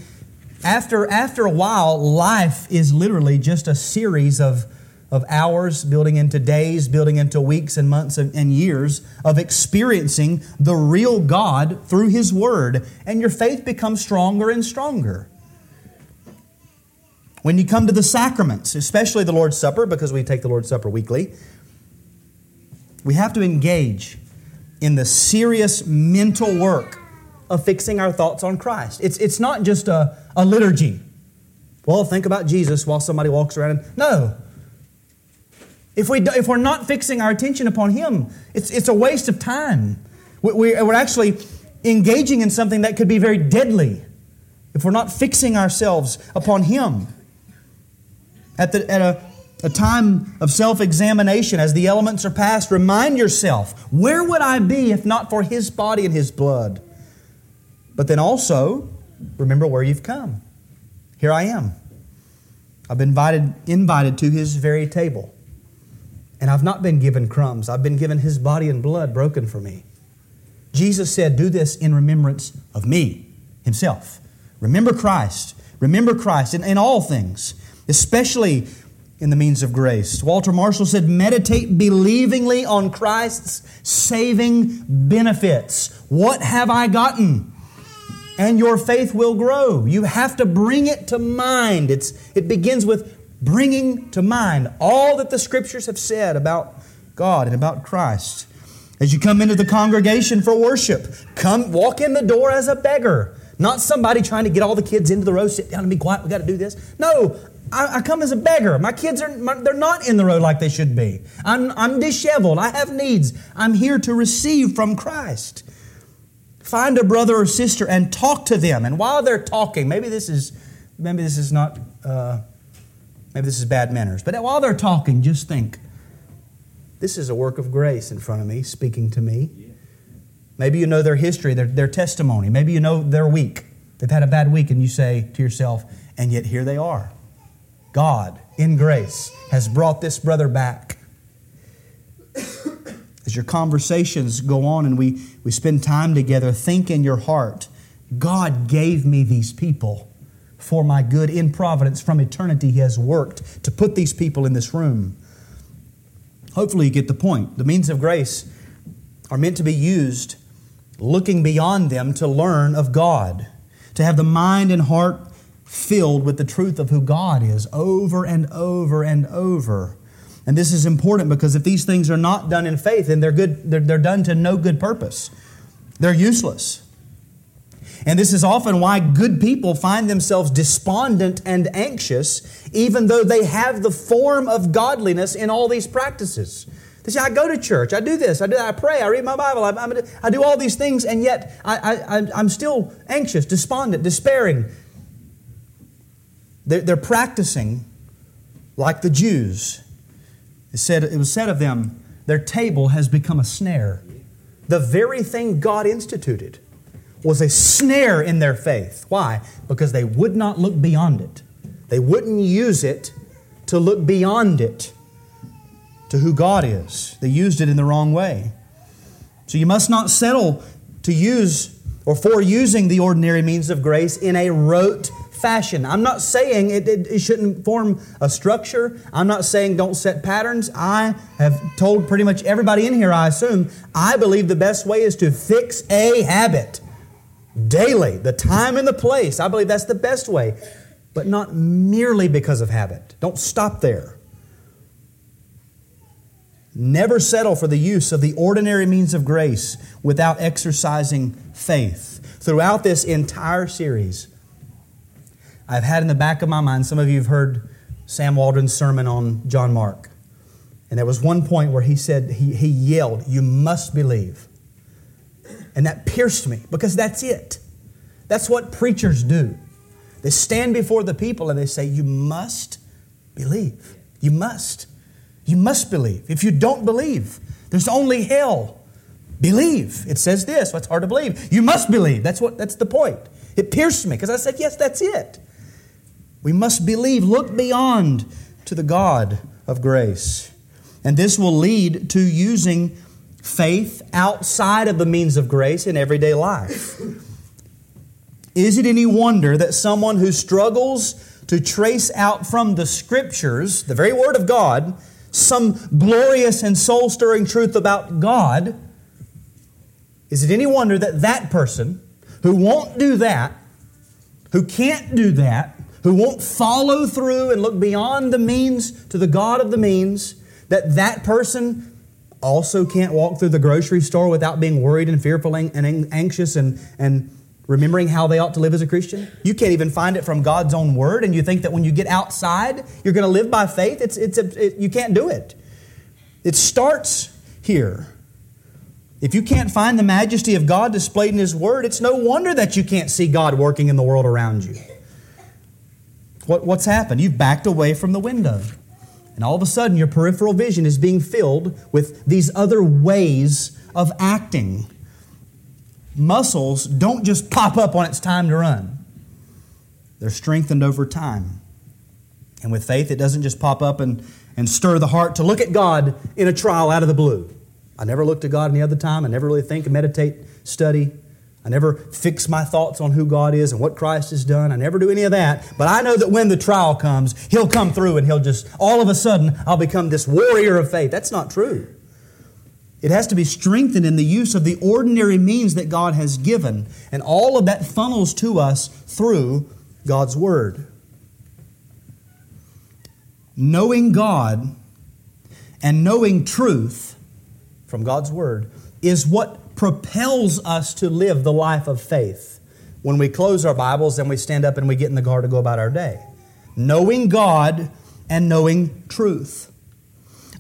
A: After, after a while, life is literally just a series of of hours, building into days, building into weeks and months and years of experiencing the real God through His Word, and your faith becomes stronger and stronger. When you come to the sacraments, especially the Lord's Supper, because we take the Lord's Supper weekly, we have to engage in the serious mental work of fixing our thoughts on Christ. It's, it's not just a, a liturgy. Well, think about Jesus while somebody walks around and. No, if, we, if we're not fixing our attention upon Him, it's, it's a waste of time. We, we're actually engaging in something that could be very deadly if we're not fixing ourselves upon Him. At, the, at a, a time of self examination, as the elements are passed, remind yourself where would I be if not for His body and His blood? But then also, remember where you've come. Here I am. I've been invited, invited to His very table. And I've not been given crumbs, I've been given his body and blood broken for me. Jesus said, Do this in remembrance of me, himself. Remember Christ. Remember Christ in, in all things, especially in the means of grace. Walter Marshall said, Meditate believingly on Christ's saving benefits. What have I gotten? and your faith will grow. You have to bring it to mind. It's, it begins with bringing to mind all that the scriptures have said about God and about Christ. As you come into the congregation for worship, come walk in the door as a beggar. Not somebody trying to get all the kids into the row, sit down and be quiet, we got to do this. No, I, I, come as a beggar. My kids are they're not in the row like they should be. I'm, I'm disheveled. I have needs. I'm here to receive from Christ. Find a brother or sister and talk to them. And while they're talking, maybe this is maybe this is not uh, maybe this is bad manners, but while they're talking, just think. This is a work of grace in front of me, speaking to me. Maybe you know their history, their, their testimony. Maybe you know their week. They've had a bad week, and you say to yourself, and yet here they are. God, in grace, has brought this brother back. As your conversations go on and we, we spend time together, think in your heart, God gave me these people for my good in providence. From eternity, He has worked to put these people in this room. Hopefully, you get the point. The means of grace are meant to be used looking beyond them to learn of God, to have the mind and heart filled with the truth of who God is over and over and over. And this is important because if these things are not done in faith, then they're good, they're, they're done to no good purpose. They're useless. And this is often why good people find themselves despondent and anxious, even though they have the form of godliness in all these practices. They say, I go to church, I do this, I do that, I pray, I read my Bible, I, I do all these things, and yet I, I, I'm still anxious, despondent, despairing. They're, they're practicing like the Jews. It, said, it was said of them, their table has become a snare. The very thing God instituted was a snare in their faith. Why? Because they would not look beyond it. They wouldn't use it to look beyond it to who God is. They used it in the wrong way. So you must not settle to use or for using the ordinary means of grace in a rote fashion. I'm not saying it, it, it, shouldn't form a structure. I'm not saying don't set patterns. I have told pretty much everybody in here, I assume, I believe the best way is to fix a habit daily, the time and the place. I believe that's the best way, but not merely because of habit. Don't stop there. Never settle for the use of the ordinary means of grace without exercising faith. Throughout this entire series, I've had in the back of my mind, some of you have heard Sam Waldron's sermon on John Mark. And there was one point where he said, he, he yelled, You must believe. And that pierced me because that's it. That's what preachers do. They stand before the people and they say, You must believe. You must. You must believe. If you don't believe, there's only hell. Believe. It says this. What's hard to believe? You must believe. That's what that's the point. It pierced me because I said, Yes, that's it. We must believe. Look beyond to the God of grace. And this will lead to using faith outside of the means of grace in everyday life. Is it any wonder that someone who struggles to trace out from the scriptures, the very word of God, some glorious and soul stirring truth about God, is it any wonder that that person who won't do that, who can't do that, who won't follow through and look beyond the means to the God of the means, that that person also can't walk through the grocery store without being worried and fearful and anxious and, and remembering how they ought to live as a Christian? You can't even find it from God's own word, and you think that when you get outside, you're going to live by faith? It's, it's a, it, you can't do it. It starts here. If you can't find the majesty of God displayed in His Word, it's no wonder that you can't see God working in the world around you. What, what's happened? You've backed away from the window. And all of a sudden, your peripheral vision is being filled with these other ways of acting. Muscles don't just pop up when it's time to run, they're strengthened over time. And with faith, it doesn't just pop up and, and stir the heart to look at God in a trial out of the blue. I never look to God any other time. I never really think, meditate, study. I never fix my thoughts on who God is and what Christ has done. I never do any of that. But I know that when the trial comes, He'll come through and He'll just, all of a sudden, I'll become this warrior of faith. That's not true. It has to be strengthened in the use of the ordinary means that God has given. And all of that funnels to us through God's Word. Knowing God and knowing truth from God's Word is what propels us to live the life of faith. When we close our Bibles and we stand up and we get in the car to go about our day. Knowing God and knowing truth.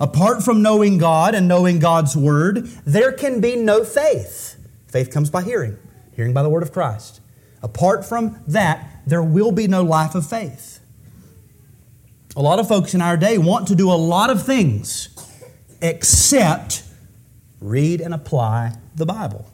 A: Apart from knowing God and knowing God's Word, there can be no faith. Faith comes by hearing, hearing by the Word of Christ. Apart from that, there will be no life of faith. A lot of folks in our day want to do a lot of things except read and apply the Bible.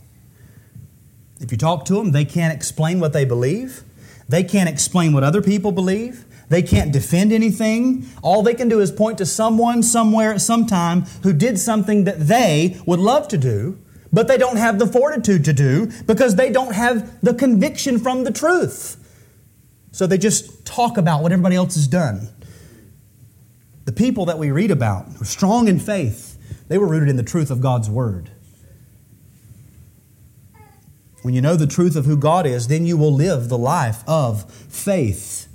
A: If you talk to them, they can't explain what they believe. They can't explain what other people believe. They can't defend anything. All they can do is point to someone somewhere at some time who did something that they would love to do, but they don't have the fortitude to do because they don't have the conviction from the truth. So they just talk about what everybody else has done. The people that we read about who were strong in faith. They were rooted in the truth of God's Word. When you know the truth of who God is, then you will live the life of faith.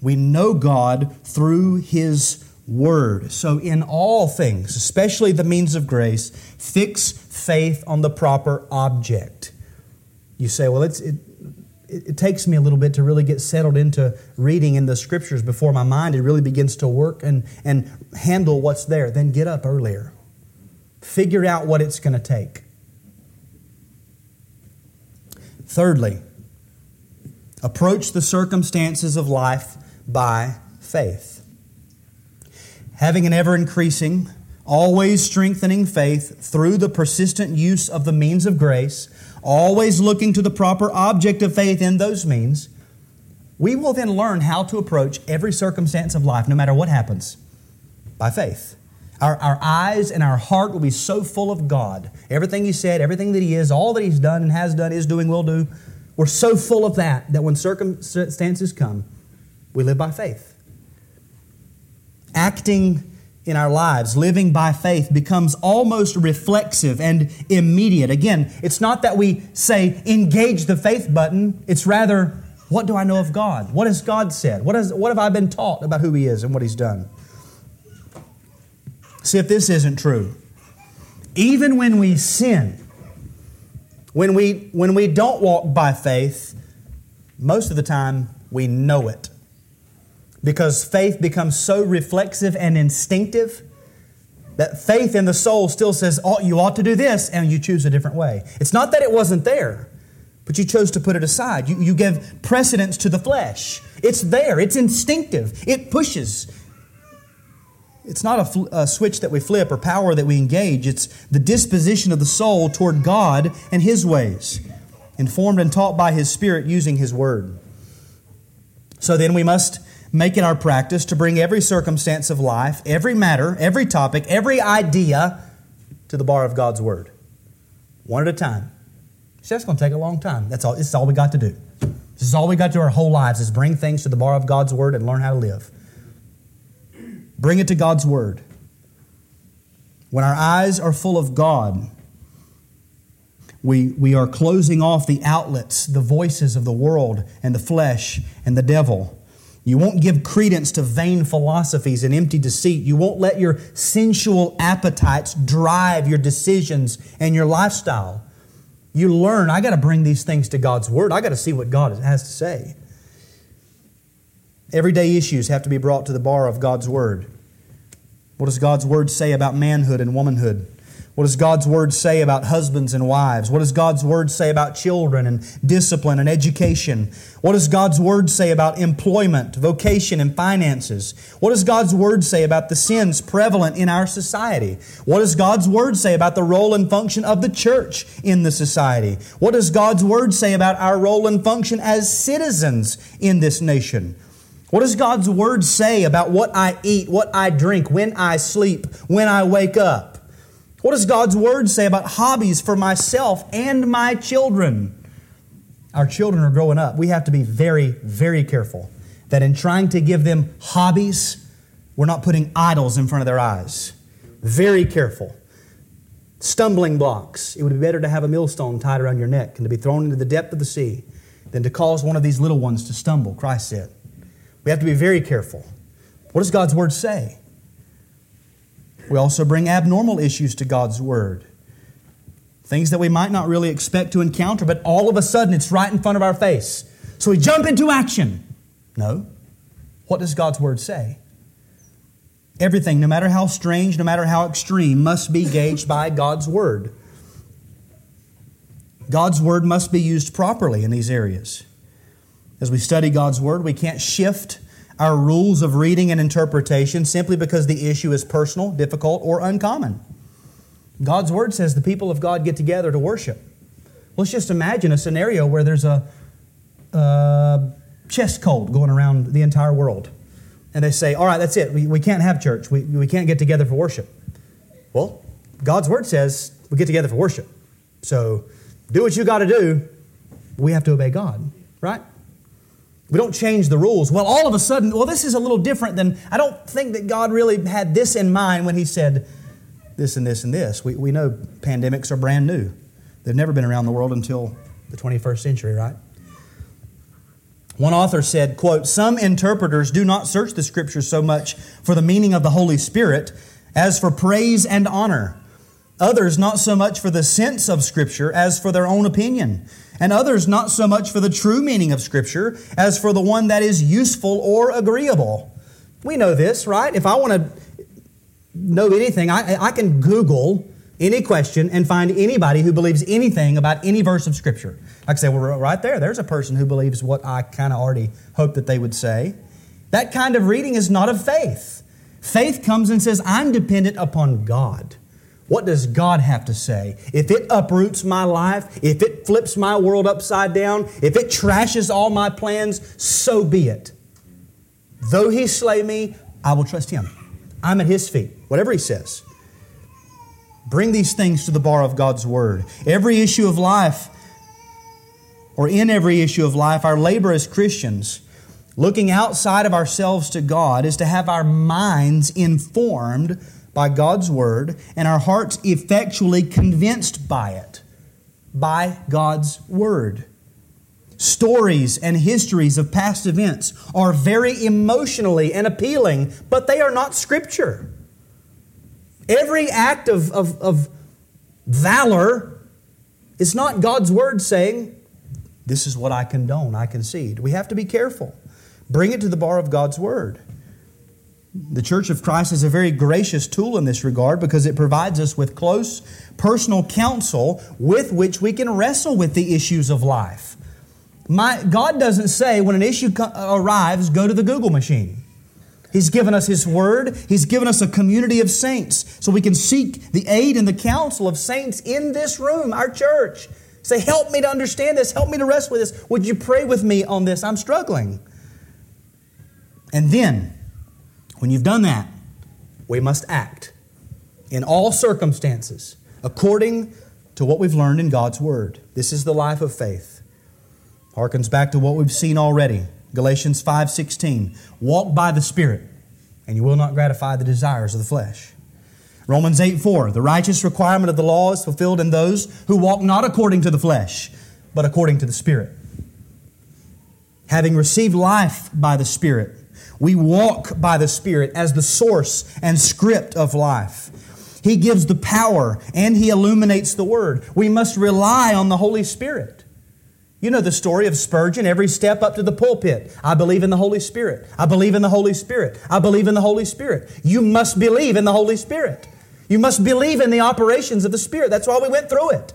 A: We know God through His Word. So, in all things, especially the means of grace, fix faith on the proper object. You say, well, it's, it, it takes me a little bit to really get settled into reading in the scriptures before my mind it really begins to work and, and handle what's there. Then get up earlier. Figure out what it's going to take. Thirdly, approach the circumstances of life by faith. Having an ever increasing, always strengthening faith through the persistent use of the means of grace, always looking to the proper object of faith in those means, we will then learn how to approach every circumstance of life, no matter what happens, by faith. Our, our eyes and our heart will be so full of God. Everything He said, everything that He is, all that He's done and has done, is doing, will do. We're so full of that that when circumstances come, we live by faith. Acting in our lives, living by faith, becomes almost reflexive and immediate. Again, it's not that we say engage the faith button, it's rather, what do I know of God? What has God said? What, has, what have I been taught about who He is and what He's done? See if this isn't true. Even when we sin, when we, when we don't walk by faith, most of the time we know it because faith becomes so reflexive and instinctive that faith in the soul still says, oh, you ought to do this, and you choose a different way. It's not that it wasn't there, but you chose to put it aside. You, you give precedence to the flesh. It's there, it's instinctive, it pushes. It's not a, fl- a switch that we flip or power that we engage, it's the disposition of the soul toward God and His ways, informed and taught by His Spirit using His Word. So then we must make it our practice to bring every circumstance of life, every matter, every topic, every idea to the bar of God's Word. One at a time. See, that's going to take a long time. That's all, this is all we got to do. This is all we got to do our whole lives is bring things to the bar of God's Word and learn how to live. Bring it to God's Word. When our eyes are full of God, we, we are closing off the outlets, the voices of the world and the flesh and the devil. You won't give credence to vain philosophies and empty deceit. You won't let your sensual appetites drive your decisions and your lifestyle. You learn, I got to bring these things to God's Word. I got to see what God has to say. Everyday issues have to be brought to the bar of God's Word. What does God's Word say about manhood and womanhood? What does God's Word say about husbands and wives? What does God's Word say about children and discipline and education? What does God's Word say about employment, vocation, and finances? What does God's Word say about the sins prevalent in our society? What does God's Word say about the role and function of the church in the society? What does God's Word say about our role and function as citizens in this nation? What does God's Word say about what I eat, what I drink, when I sleep, when I wake up? What does God's Word say about hobbies for myself and my children? Our children are growing up. We have to be very, very careful that in trying to give them hobbies, we're not putting idols in front of their eyes. Very careful. stumbling blocks. It would be better to have a millstone tied around your neck and to be thrown into the depth of the sea than to cause one of these little ones to stumble, Christ said. We have to be very careful. What does God's Word say? We also bring abnormal issues to God's Word. Things that we might not really expect to encounter, but all of a sudden it's right in front of our face. So we jump into action. No. What does God's Word say? Everything, no matter how strange, no matter how extreme, must be gauged by God's Word. God's Word must be used properly in these areas. As we study God's Word, we can't shift our rules of reading and interpretation simply because the issue is personal, difficult, or uncommon. God's Word says the people of God get together to worship. Let's just imagine a scenario where there's a, a chest cold going around the entire world. And they say, All right, that's it. We, we can't have church. We, we can't get together for worship. Well, God's Word says we get together for worship. So do what you got to do. We have to obey God, right? We don't change the rules. Well, all of a sudden, well, this is a little different than, I don't think that God really had this in mind when He said this and this and this. We, we know pandemics are brand new, they've never been around the world until the 21st century, right? One author said, quote, Some interpreters do not search the scriptures so much for the meaning of the Holy Spirit as for praise and honor. Others not so much for the sense of Scripture as for their own opinion. And others not so much for the true meaning of Scripture as for the one that is useful or agreeable. We know this, right? If I want to know anything, I, I can Google any question and find anybody who believes anything about any verse of Scripture. I can say, well, right there, there's a person who believes what I kind of already hoped that they would say. That kind of reading is not of faith. Faith comes and says, I'm dependent upon God. What does God have to say? If it uproots my life, if it flips my world upside down, if it trashes all my plans, so be it. Though he slay me, I will trust him. I'm at his feet, whatever he says. Bring these things to the bar of God's word. Every issue of life, or in every issue of life, our labor as Christians, looking outside of ourselves to God, is to have our minds informed by God's word and our hearts effectually convinced by it, by God's word. Stories and histories of past events are very emotionally and appealing, but they are not Scripture. Every act of, of, of valor is not God's word saying, This is what I condone, I concede. We have to be careful. Bring it to the bar of God's word. The Church of Christ is a very gracious tool in this regard because it provides us with close personal counsel with which we can wrestle with the issues of life. My, God doesn't say when an issue co- uh, arrives, go to the Google machine. He's given us His Word. He's given us a community of saints so we can seek the aid and the counsel of saints in this room, our church. Say, help me to understand this. Help me to wrestle with this. Would you pray with me on this? I'm struggling. And then, when you've done that, we must act in all circumstances according to what we've learned in God's Word. This is the life of faith. Harkens back to what we've seen already. Galatians 5:16. Walk by the Spirit, and you will not gratify the desires of the flesh. Romans 8:4. The righteous requirement of the law is fulfilled in those who walk not according to the flesh, but according to the Spirit. Having received life by the Spirit, we walk by the Spirit as the source and script of life. He gives the power and He illuminates the Word. We must rely on the Holy Spirit. You know the story of Spurgeon, every step up to the pulpit. I believe in the Holy Spirit. I believe in the Holy Spirit. I believe in the Holy Spirit. You must believe in the Holy Spirit. You must believe in the operations of the Spirit. That's why we went through it.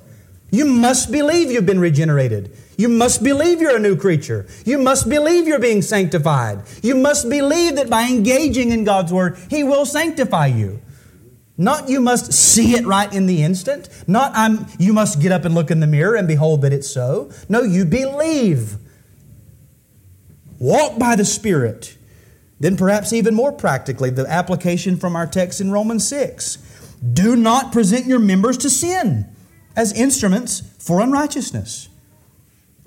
A: You must believe you've been regenerated. You must believe you're a new creature. You must believe you're being sanctified. You must believe that by engaging in God's Word, He will sanctify you. Not you must see it right in the instant. Not I'm, you must get up and look in the mirror and behold that it's so. No, you believe. Walk by the Spirit. Then, perhaps even more practically, the application from our text in Romans 6. Do not present your members to sin as instruments for unrighteousness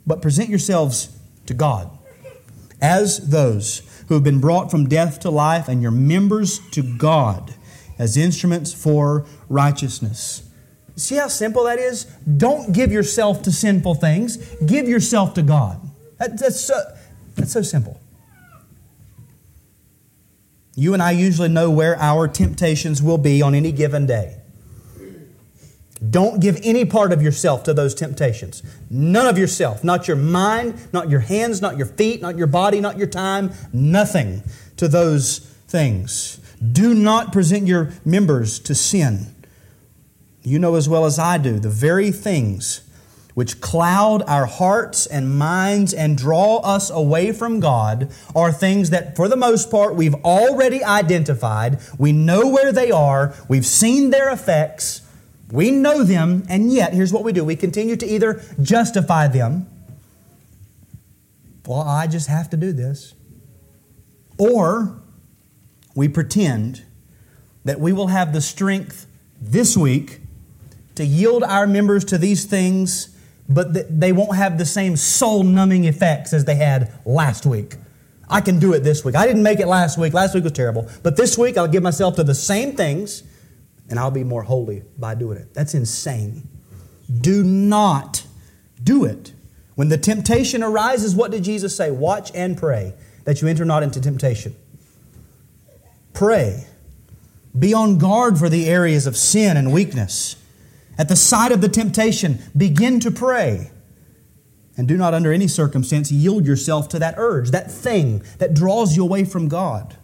A: but present yourselves to God as those who have been brought from death to life, and your members to God as instruments for righteousness. See how simple that is? Don't give yourself to sinful things, give yourself to God. That, that's, so, that's so simple. You and I usually know where our temptations will be on any given day. Don't give any part of yourself to those temptations. None of yourself. Not your mind, not your hands, not your feet, not your body, not your time. Nothing to those things. Do not present your members to sin. You know as well as I do the very things which cloud our hearts and minds and draw us away from God are things that, for the most part, we've already identified. We know where they are, we've seen their effects, we know them, and yet, here's what we do we continue to either justify them, well, I just have to do this, or we pretend that we will have the strength this week to yield our members to these things, but they won't have the same soul numbing effects as they had last week. I can do it this week. I didn't make it last week. Last week was terrible. But this week I'll give myself to the same things and I'll be more holy by doing it. That's insane. Do not do it. When the temptation arises, what did Jesus say? Watch and pray that you enter not into temptation. Pray. Be on guard for the areas of sin and weakness. At the sight of the temptation, begin to pray. And do not, under any circumstance, yield yourself to that urge, that thing that draws you away from God.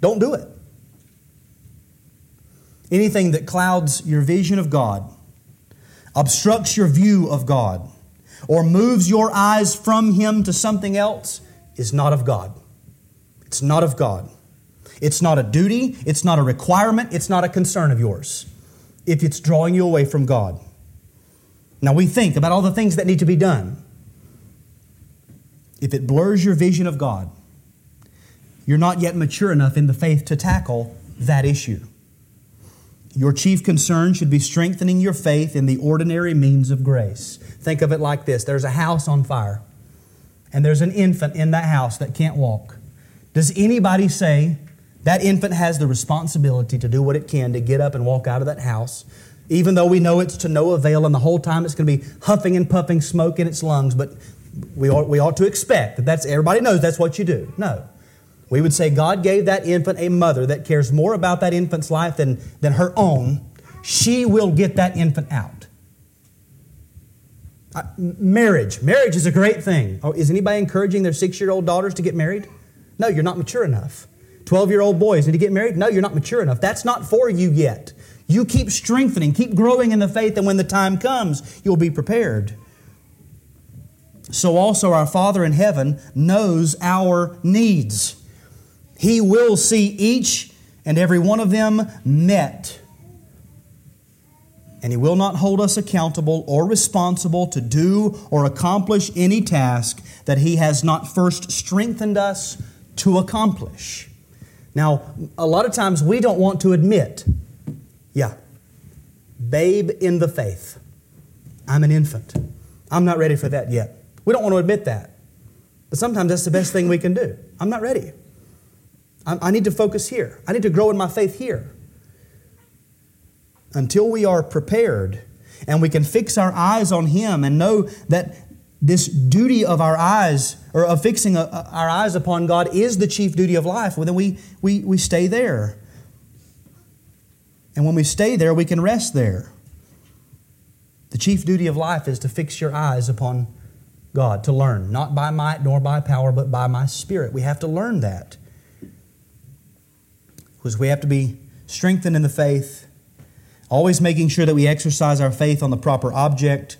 A: Don't do it. Anything that clouds your vision of God, obstructs your view of God, or moves your eyes from Him to something else is not of God. It's not of God. It's not a duty, it's not a requirement, it's not a concern of yours if it's drawing you away from God. Now we think about all the things that need to be done. If it blurs your vision of God, you're not yet mature enough in the faith to tackle that issue. Your chief concern should be strengthening your faith in the ordinary means of grace. Think of it like this there's a house on fire, and there's an infant in that house that can't walk. Does anybody say that infant has the responsibility to do what it can to get up and walk out of that house, even though we know it's to no avail, and the whole time it's going to be huffing and puffing smoke in its lungs? But we ought, we ought to expect that that's everybody knows that's what you do. No. We would say God gave that infant a mother that cares more about that infant's life than, than her own. She will get that infant out. Uh, marriage. Marriage is a great thing. Oh, is anybody encouraging their six year old daughters to get married? No, you're not mature enough. 12 year old boys need to get married? No, you're not mature enough. That's not for you yet. You keep strengthening, keep growing in the faith, and when the time comes, you'll be prepared. So also our Father in heaven knows our needs. He will see each and every one of them met. And He will not hold us accountable or responsible to do or accomplish any task that He has not first strengthened us to accomplish. Now, a lot of times we don't want to admit, yeah, babe in the faith. I'm an infant. I'm not ready for that yet. We don't want to admit that. But sometimes that's the best thing we can do. I'm not ready. I need to focus here. I need to grow in my faith here. Until we are prepared and we can fix our eyes on Him and know that this duty of our eyes, or of fixing uh, our eyes upon God, is the chief duty of life, well, then we, we, we stay there. And when we stay there, we can rest there. The chief duty of life is to fix your eyes upon God, to learn, not by might nor by power, but by my spirit. We have to learn that was we have to be strengthened in the faith, always making sure that we exercise our faith on the proper object,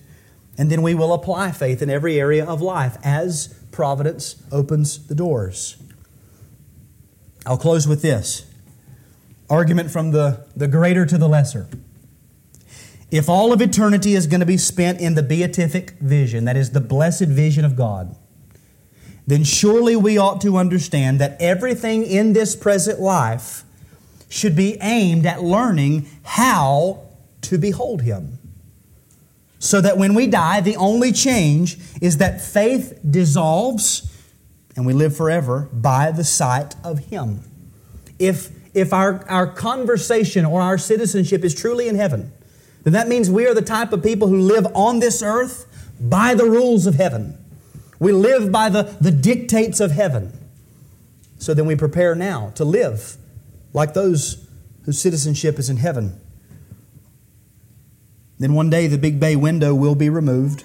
A: and then we will apply faith in every area of life as providence opens the doors. I'll close with this argument from the, the greater to the lesser. If all of eternity is going to be spent in the beatific vision, that is the blessed vision of God, then surely we ought to understand that everything in this present life should be aimed at learning how to behold Him. So that when we die, the only change is that faith dissolves and we live forever by the sight of Him. If, if our, our conversation or our citizenship is truly in heaven, then that means we are the type of people who live on this earth by the rules of heaven. We live by the, the dictates of heaven. So then we prepare now to live like those whose citizenship is in heaven. Then one day the big bay window will be removed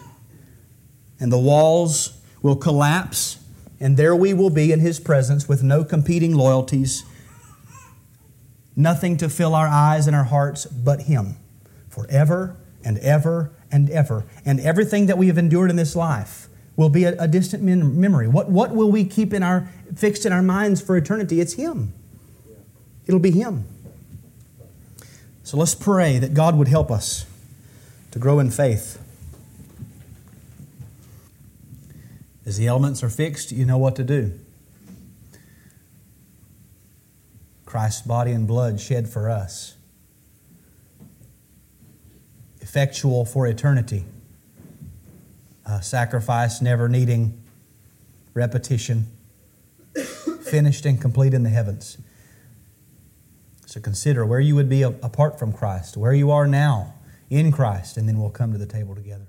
A: and the walls will collapse, and there we will be in His presence with no competing loyalties, nothing to fill our eyes and our hearts but Him forever and ever and ever. And everything that we have endured in this life will be a, a distant memory. What, what will we keep in our, fixed in our minds for eternity? It's Him. It'll be Him. So let's pray that God would help us to grow in faith. As the elements are fixed, you know what to do. Christ's body and blood shed for us, effectual for eternity, a sacrifice never needing repetition, finished and complete in the heavens. So consider where you would be apart from Christ, where you are now in Christ, and then we'll come to the table together.